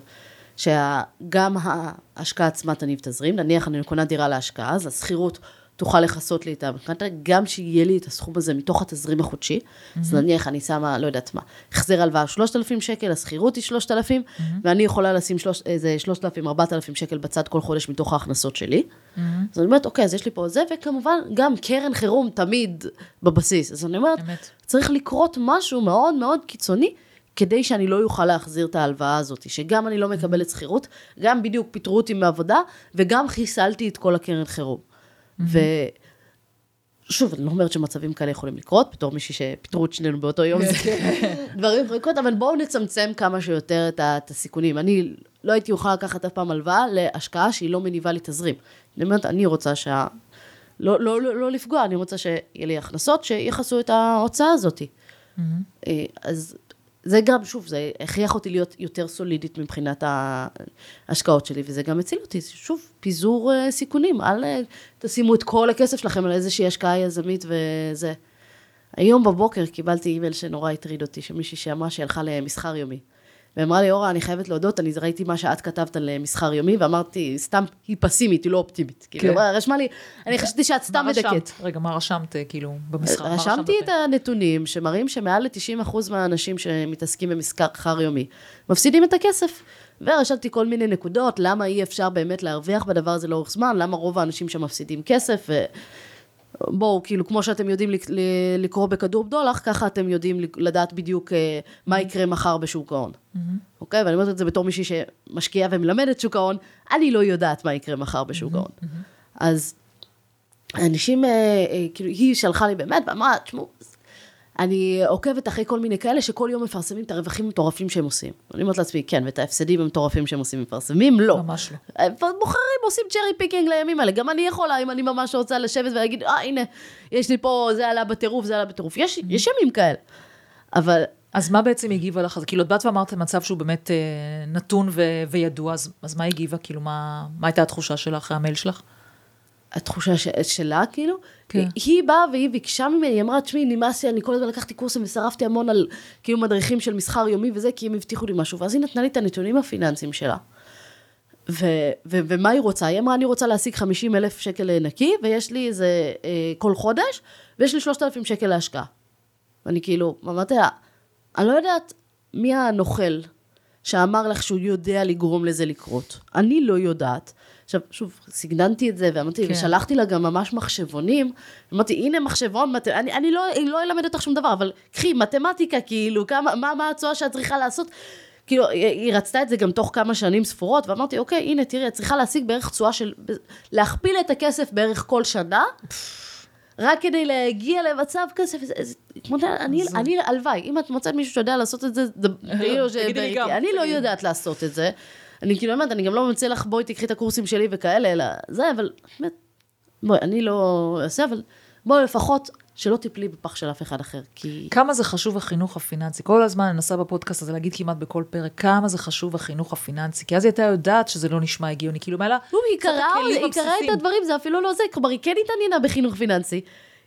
שגם ההשקעה עצמה תניב תזרים, נניח אני קונה דירה להשקעה, אז השכירות תוכל לכסות לי את המשכנתה, גם שיהיה לי את הסכום הזה מתוך התזרים החודשי. אז נניח אני שמה, לא יודעת מה, החזר הלוואה 3,000 שקל, השכירות היא 3,000, ואני יכולה לשים שלוש- איזה 3,000, 4,000 שקל בצד כל חודש מתוך ההכנסות שלי. אז אני אומרת, אוקיי, אז יש לי פה זה, וכמובן גם קרן חירום תמיד בבסיס. אז אני אומרת, אמת. צריך לקרות משהו מאוד מאוד קיצוני, כדי שאני לא אוכל להחזיר את ההלוואה הזאת, שגם אני לא מקבלת שכירות, גם בדיוק פיטרו אותי מעבודה, וגם חיסלתי את כל הקרן חירום. ושוב, אני לא אומרת שמצבים כאלה יכולים לקרות, בתור מישהי שפיטרו את שנינו באותו יום, זה *laughs* דברים יכולים לקרות, אבל בואו נצמצם כמה שיותר את הסיכונים. אני לא הייתי יכולה לקחת אף פעם הלוואה להשקעה שהיא לא מניבה לי תזרים. אני אומרת, אני רוצה שה... לא, לא, לא, לא לפגוע, אני רוצה שיהיה לי הכנסות שיכסו את ההוצאה הזאת. אה, אז זה גם, שוב, זה הכריח אותי להיות יותר סולידית מבחינת ההשקעות שלי, וזה גם הציל אותי, שוב, פיזור אה, סיכונים, אל אה, תשימו את כל הכסף שלכם על איזושהי השקעה יזמית וזה. היום בבוקר קיבלתי אימייל שנורא הטריד אותי, שמישהי שאמרה שהיא הלכה למסחר יומי. ואמרה לי, אורה, אני חייבת להודות, אני ראיתי מה שאת כתבת על אה, מסחר יומי, ואמרתי, סתם, היא פסימית, היא לא אופטימית. כן. כאילו, רשמה לי, אני חשבתי שאת סתם מדכאת. רגע, מה רשמת, אה, כאילו, במסחר? רשמתי את? הנתונים שמראים שמעל ל-90% מהאנשים שמתעסקים במסחר יומי מפסידים את הכסף. ורשמתי כל מיני נקודות, למה אי אפשר באמת להרוויח בדבר הזה לאורך זמן, למה רוב האנשים שמפסידים כסף, ובואו, כאילו, כמו שאתם יודעים לקרוא בכדור בדולח, ככה אתם יודעים לדעת בדיוק אה, מה יקרה מחר בשוק ההון. אוקיי? ואני אומרת את זה בתור מישהי שמשקיעה ומלמדת שוק ההון, אני לא יודעת מה יקרה מחר בשוק ההון. אז אנשים, אה, אה, כאילו, היא שלחה לי באמת, ואמרה, תשמעו, אני עוקבת אחרי כל מיני כאלה שכל יום מפרסמים את הרווחים המטורפים שהם עושים. אני אומרת לעצמי, כן, ואת ההפסדים המטורפים שהם עושים מפרסמים? לא. ממש לא. הם בוחרים, עושים cherry picking לימים האלה. גם אני יכולה, אם אני ממש רוצה לשבת ולהגיד, אה, הנה, יש לי פה, זה עלה בטירוף, זה עלה בטירוף. יש, יש ימים כאלה. אבל אז מה בעצם הגיבה לך? כאילו, את באת ואמרת מצב שהוא באמת אה, נתון ו- וידוע, אז, אז מה הגיבה? כאילו, מה, מה הייתה התחושה שלך אחרי המייל שלך? התחושה ש... שלה, כאילו, כן. היא באה והיא ביקשה ממני, היא אמרה, תשמעי, נמאס לי, אני כל הזמן לקחתי קורסים ושרפתי המון על כאילו מדריכים של מסחר יומי וזה, כי הם הבטיחו לי משהו, ואז היא נתנה לי את הנתונים הפיננסיים שלה. ו- ו- ומה היא רוצה? היא אמרה, אני רוצה להשיג 50 אלף שקל נקי, ויש לי איזה אה, כל חודש, ויש לי 3,000 שקל להשקעה. ואני כאילו, אמרתי לה, אני לא יודעת מי הנוכל שאמר לך שהוא יודע לגרום לזה לקרות. אני לא יודעת. עכשיו, שוב, סגננתי את זה, ואמרתי, כן. ושלחתי לה גם ממש מחשבונים. אמרתי, הנה מחשבון, מת... אני, אני לא, לא אלמד אותך שום דבר, אבל קחי, מתמטיקה, כאילו, כמה, מה, מה התשואה שאת צריכה לעשות? כאילו, היא, רצתה את זה גם תוך כמה שנים ספורות, ואמרתי, אוקיי, הנה, תראי, את צריכה להשיג בערך תשואה של... להכפיל את הכסף בערך כל שנה. רק כדי להגיע למצב כזה, וזה, זה, כמו, אני, אני, הלוואי, אם את מוצאת מישהו שיודע לעשות את זה, כאילו *laughs* תגידי לי גם, אני לא. יודעת לעשות את זה. אני כאילו אומרת, אני גם לא מציע לך, בואי תקחי את הקורסים שלי וכאלה, אלא זה, אבל באמת, בואי, אני לא אעשה, אבל בואי לפחות שלא תיפלי בפח של אף אחד אחר, כי... כמה זה חשוב החינוך הפיננסי? כל הזמן אני מנסה בפודקאסט הזה להגיד כמעט בכל פרק, כמה זה חשוב החינוך הפיננסי, כי אז היא הייתה יודעת שזה לא נשמע הגיוני, כאילו, מה לה, נו, היא קראה, את. הדברים, זה אפילו לא זה, כלומר, היא כן התעניינה בחינוך פיננסי.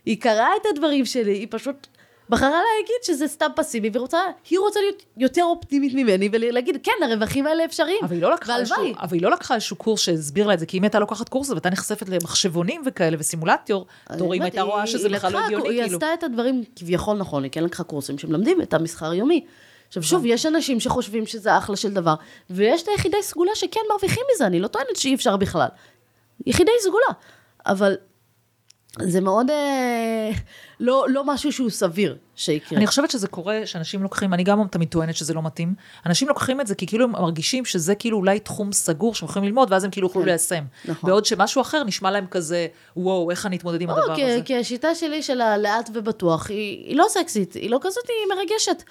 היא קראה את הדברים שלי, היא פשוט בחרה להגיד שזה סתם פסימי, והיא רוצה, היא רוצה להיות יותר אופטימית ממני, ולהגיד, כן, הרווחים האלה אפשריים. אבל היא לא לקחה איזשהו. אבל היא לא לקחה איזשהו קורס שהסביר לה את זה, כי אם הייתה לוקחת קורס והייתה נחשפת למחשבונים וכאלה וסימולטור, תורים, הייתה רואה היא- שזה היא בכלל לא הגיוני, היא כאילו. עשתה את הדברים כביכול נכון, היא כן לקחה קורסים שמלמדים את המסחר יומי. עכשיו שוב, יש אנשים שחושבים שזה אחלה של דבר, ויש את היחידי סגולה שכן מרוויחים מזה, אני לא טוענת שאי אפשר בכלל. יחידי סגולה. אבל זה מאוד אה, לא, לא משהו שהוא סביר שיקרה. אני חושבת שזה קורה, שאנשים לוקחים, אני גם תמיד טוענת שזה לא מתאים, אנשים לוקחים את זה כי כאילו הם מרגישים שזה כאילו אולי תחום סגור שהם יכולים ללמוד, ואז הם כאילו יוכלו כן, ליישם. נכון. בעוד שמשהו אחר נשמע להם כזה, וואו, איך אני אתמודד עם הדבר כי, הזה. כי השיטה שלי של הלאט ובטוח, היא, היא לא סקסית, היא לא כזאת, היא מרגשת.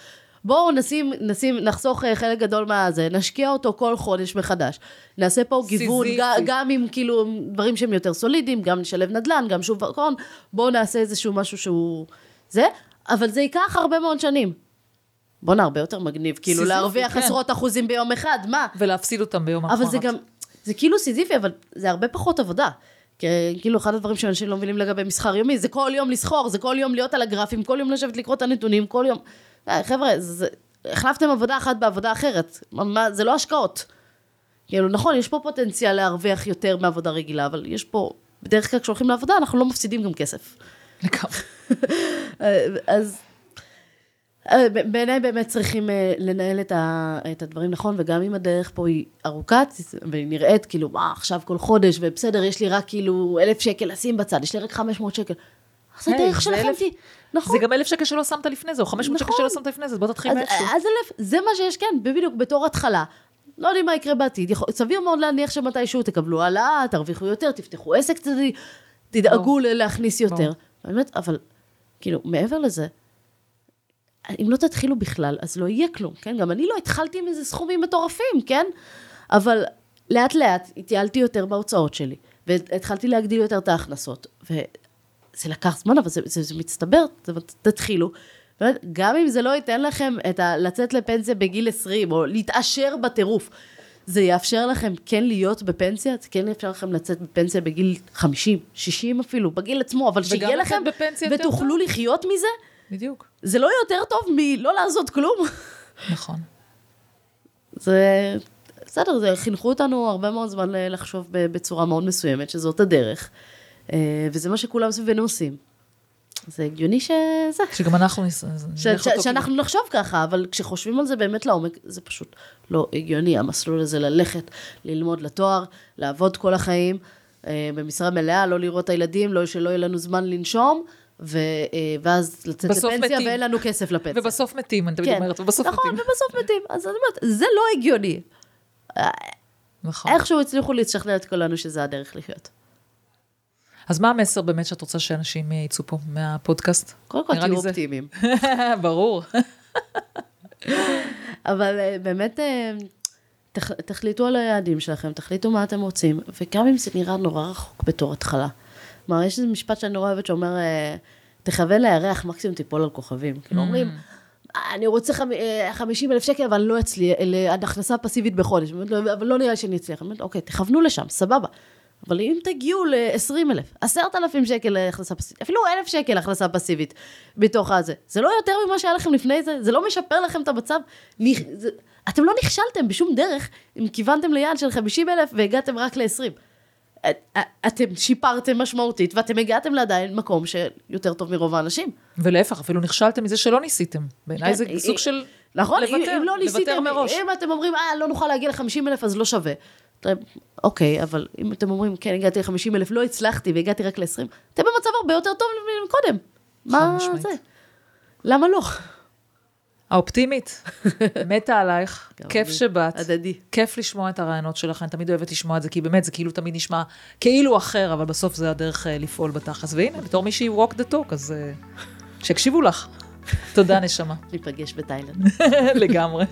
בואו נשים, נשים, נחסוך אה, חלק גדול מהזה, נשקיע אותו כל חודש מחדש. נעשה פה גיוון, סיזיפי. גם, עם כאילו דברים שהם יותר סולידיים, גם נשלב נדל"ן, גם שוק הון, בואו נעשה איזשהו משהו שהוא זה, אבל זה ייקח הרבה מאוד שנים. בואנה, הרבה יותר מגניב, כאילו סיזיפי, להרוויח כן. עשרות אחוזים ביום אחד, מה? ולהפסיד אותם ביום אבל האחרון. זה גם, זה כאילו סיזיפי, אבל זה הרבה פחות עבודה. כאילו אחד הדברים שאנשים לא מבינים לגבי מסחר יומי, זה כל יום לסחור, זה כל יום להיות על הגרפים, כל יום לשבת לקרוא את הנתונים, כל יום... אה, חבר'ה, החלפתם עבודה אחת בעבודה אחרת, מה, זה לא השקעות. כאילו, נכון, יש פה פוטנציאל להרוויח יותר מעבודה רגילה, אבל יש פה, בדרך כלל כשהולכים לעבודה, אנחנו לא מפסידים גם כסף. לגמרי. *laughs* אה, אז אה, בעיניי באמת צריכים לנהל את, ה, את הדברים נכון, וגם אם הדרך פה היא ארוכה, והיא נראית כאילו, מה, עכשיו כל חודש, ובסדר, יש לי רק כאילו אלף שקל לשים בצד, יש לי רק 500 שקל. אז היי, הדרך זה שלכם אלף- תהיה, נכון. זה גם אלף שקל שלא שמת לפני זה, או 500 שקל נכון. שלא שמת לפני זה, אז בוא תתחיל אז, מאיפשהו. אז אלף, זה מה שיש, כן, בדיוק, בתור התחלה. לא יודעים מה יקרה בעתיד, יכול, סביר מאוד להניח שמתישהו תקבלו העלאה, תרוויחו יותר, תפתחו עסק, תדאגו ל- להכניס יותר. באמת, אבל, כאילו, מעבר לזה, אם לא תתחילו בכלל, אז לא יהיה כלום, כן? גם אני לא התחלתי עם איזה סכומים מטורפים, כן? אבל לאט לאט התייעלתי יותר בהוצאות שלי, והתחלתי להגדיל יותר את ההכנסות, וזה לקח זמן, אבל זה, זה, זה מצטבר, זה, תתחילו. גם אם זה לא ייתן לכם את ה... לצאת לפנסיה בגיל 20, או להתעשר בטירוף, זה יאפשר לכם כן להיות בפנסיה, זה כן יאפשר לכם לצאת בפנסיה בגיל 50, 60 אפילו, בגיל עצמו, אבל שיהיה לכם, בפנסיה יותר ותוכלו לחיות מזה, בדיוק. זה לא יותר טוב מלא לעשות כלום. נכון. זה... בסדר, זה חינכו אותנו הרבה מאוד זמן ל- לחשוב בצורה מאוד מסוימת, שזאת הדרך, אה, וזה מה שכולם סביבנו עושים. זה הגיוני שזה... שגם אנחנו נס- ש- ש- שאנחנו נחשוב ככה, אבל כשחושבים על זה באמת לעומק, זה פשוט לא הגיוני, המסלול הזה ללכת, ללמוד לתואר, לעבוד כל החיים, אה, במשרה מלאה, לא לראות את הילדים, לא שלא יהיה לנו זמן לנשום, ו- אה, ואז לצאת לפנסיה מתים. ואין לנו כסף לפנסיה. ובסוף מתים, אני תמיד כן, אומרת, ובסוף נכון, מתים. ובסוף מתים. אז אני אומרת, זה לא הגיוני. נכון. איכשהו הצליחו לשכנע את כולנו שזה הדרך לחיות. אז מה המסר באמת שאת רוצה שאנשים יצאו פה מהפודקאסט? קודם כל תהיו. אופטימיים. *laughs* ברור. אבל אה, באמת, אה, תח, תחליטו על היעדים שלכם, תחליטו מה אתם רוצים, וגם אם זה נראה נורא רחוק בתור התחלה. כלומר, יש איזה משפט שאני נורא אוהבת שאומר, אה, תכוון לירח, מקסימום תיפול על כוכבים. כאילו אומרים, אני רוצה חמ- אה, 50 אלף שקל, אבל לא אצלי, עד הכנסה פסיבית בחודש. לו, אבל לא נראה לי שאני אצליח. אוקיי, תכוונו לשם, סבבה. אבל אם תגיעו ל-20 אלף, 10,000 שקל הכנסה פסיבית, אפילו 1,000 שקל הכנסה פסיבית בתוך הזה, זה לא יותר ממה שהיה לכם לפני זה? זה לא משפר לכם את המצב? נכ- זה- אתם לא נכשלתם בשום דרך אם כיוונתם ליעד של 50 אלף והגעתם רק ל-20. אתם שיפרתם משמעותית ואתם הגעתם לעדיין מקום שיותר טוב מרוב האנשים. ולהפך, אפילו נכשלתם מזה שלא ניסיתם. בעיניי זה כן, סוג של נכון, לוותר, אם, אם לא ניסיתם, מראש. אם אתם אומרים, אה, לא נוכל להגיע ל-50 אלף, אז לא שווה. אוקיי, אבל אם אתם אומרים, כן, הגעתי ל-50 אלף, לא הצלחתי והגעתי רק ל-20, אתם במצב הרבה יותר טוב מקודם. מה משמעית. זה? למה לא? האופטימית, *laughs* מתה עלייך, כיף. שבאת. הדדי. כיף לשמוע את הרעיונות שלך, אני תמיד אוהבת לשמוע את זה, כי באמת זה כאילו תמיד נשמע כאילו אחר, אבל בסוף זה הדרך אה, לפעול בתכלס. והנה, בתור מישהי walk the talk, אז אה, שיקשיבו לך. *laughs* תודה, נשמה. ניפגש בתאילנד. *laughs* לגמרי.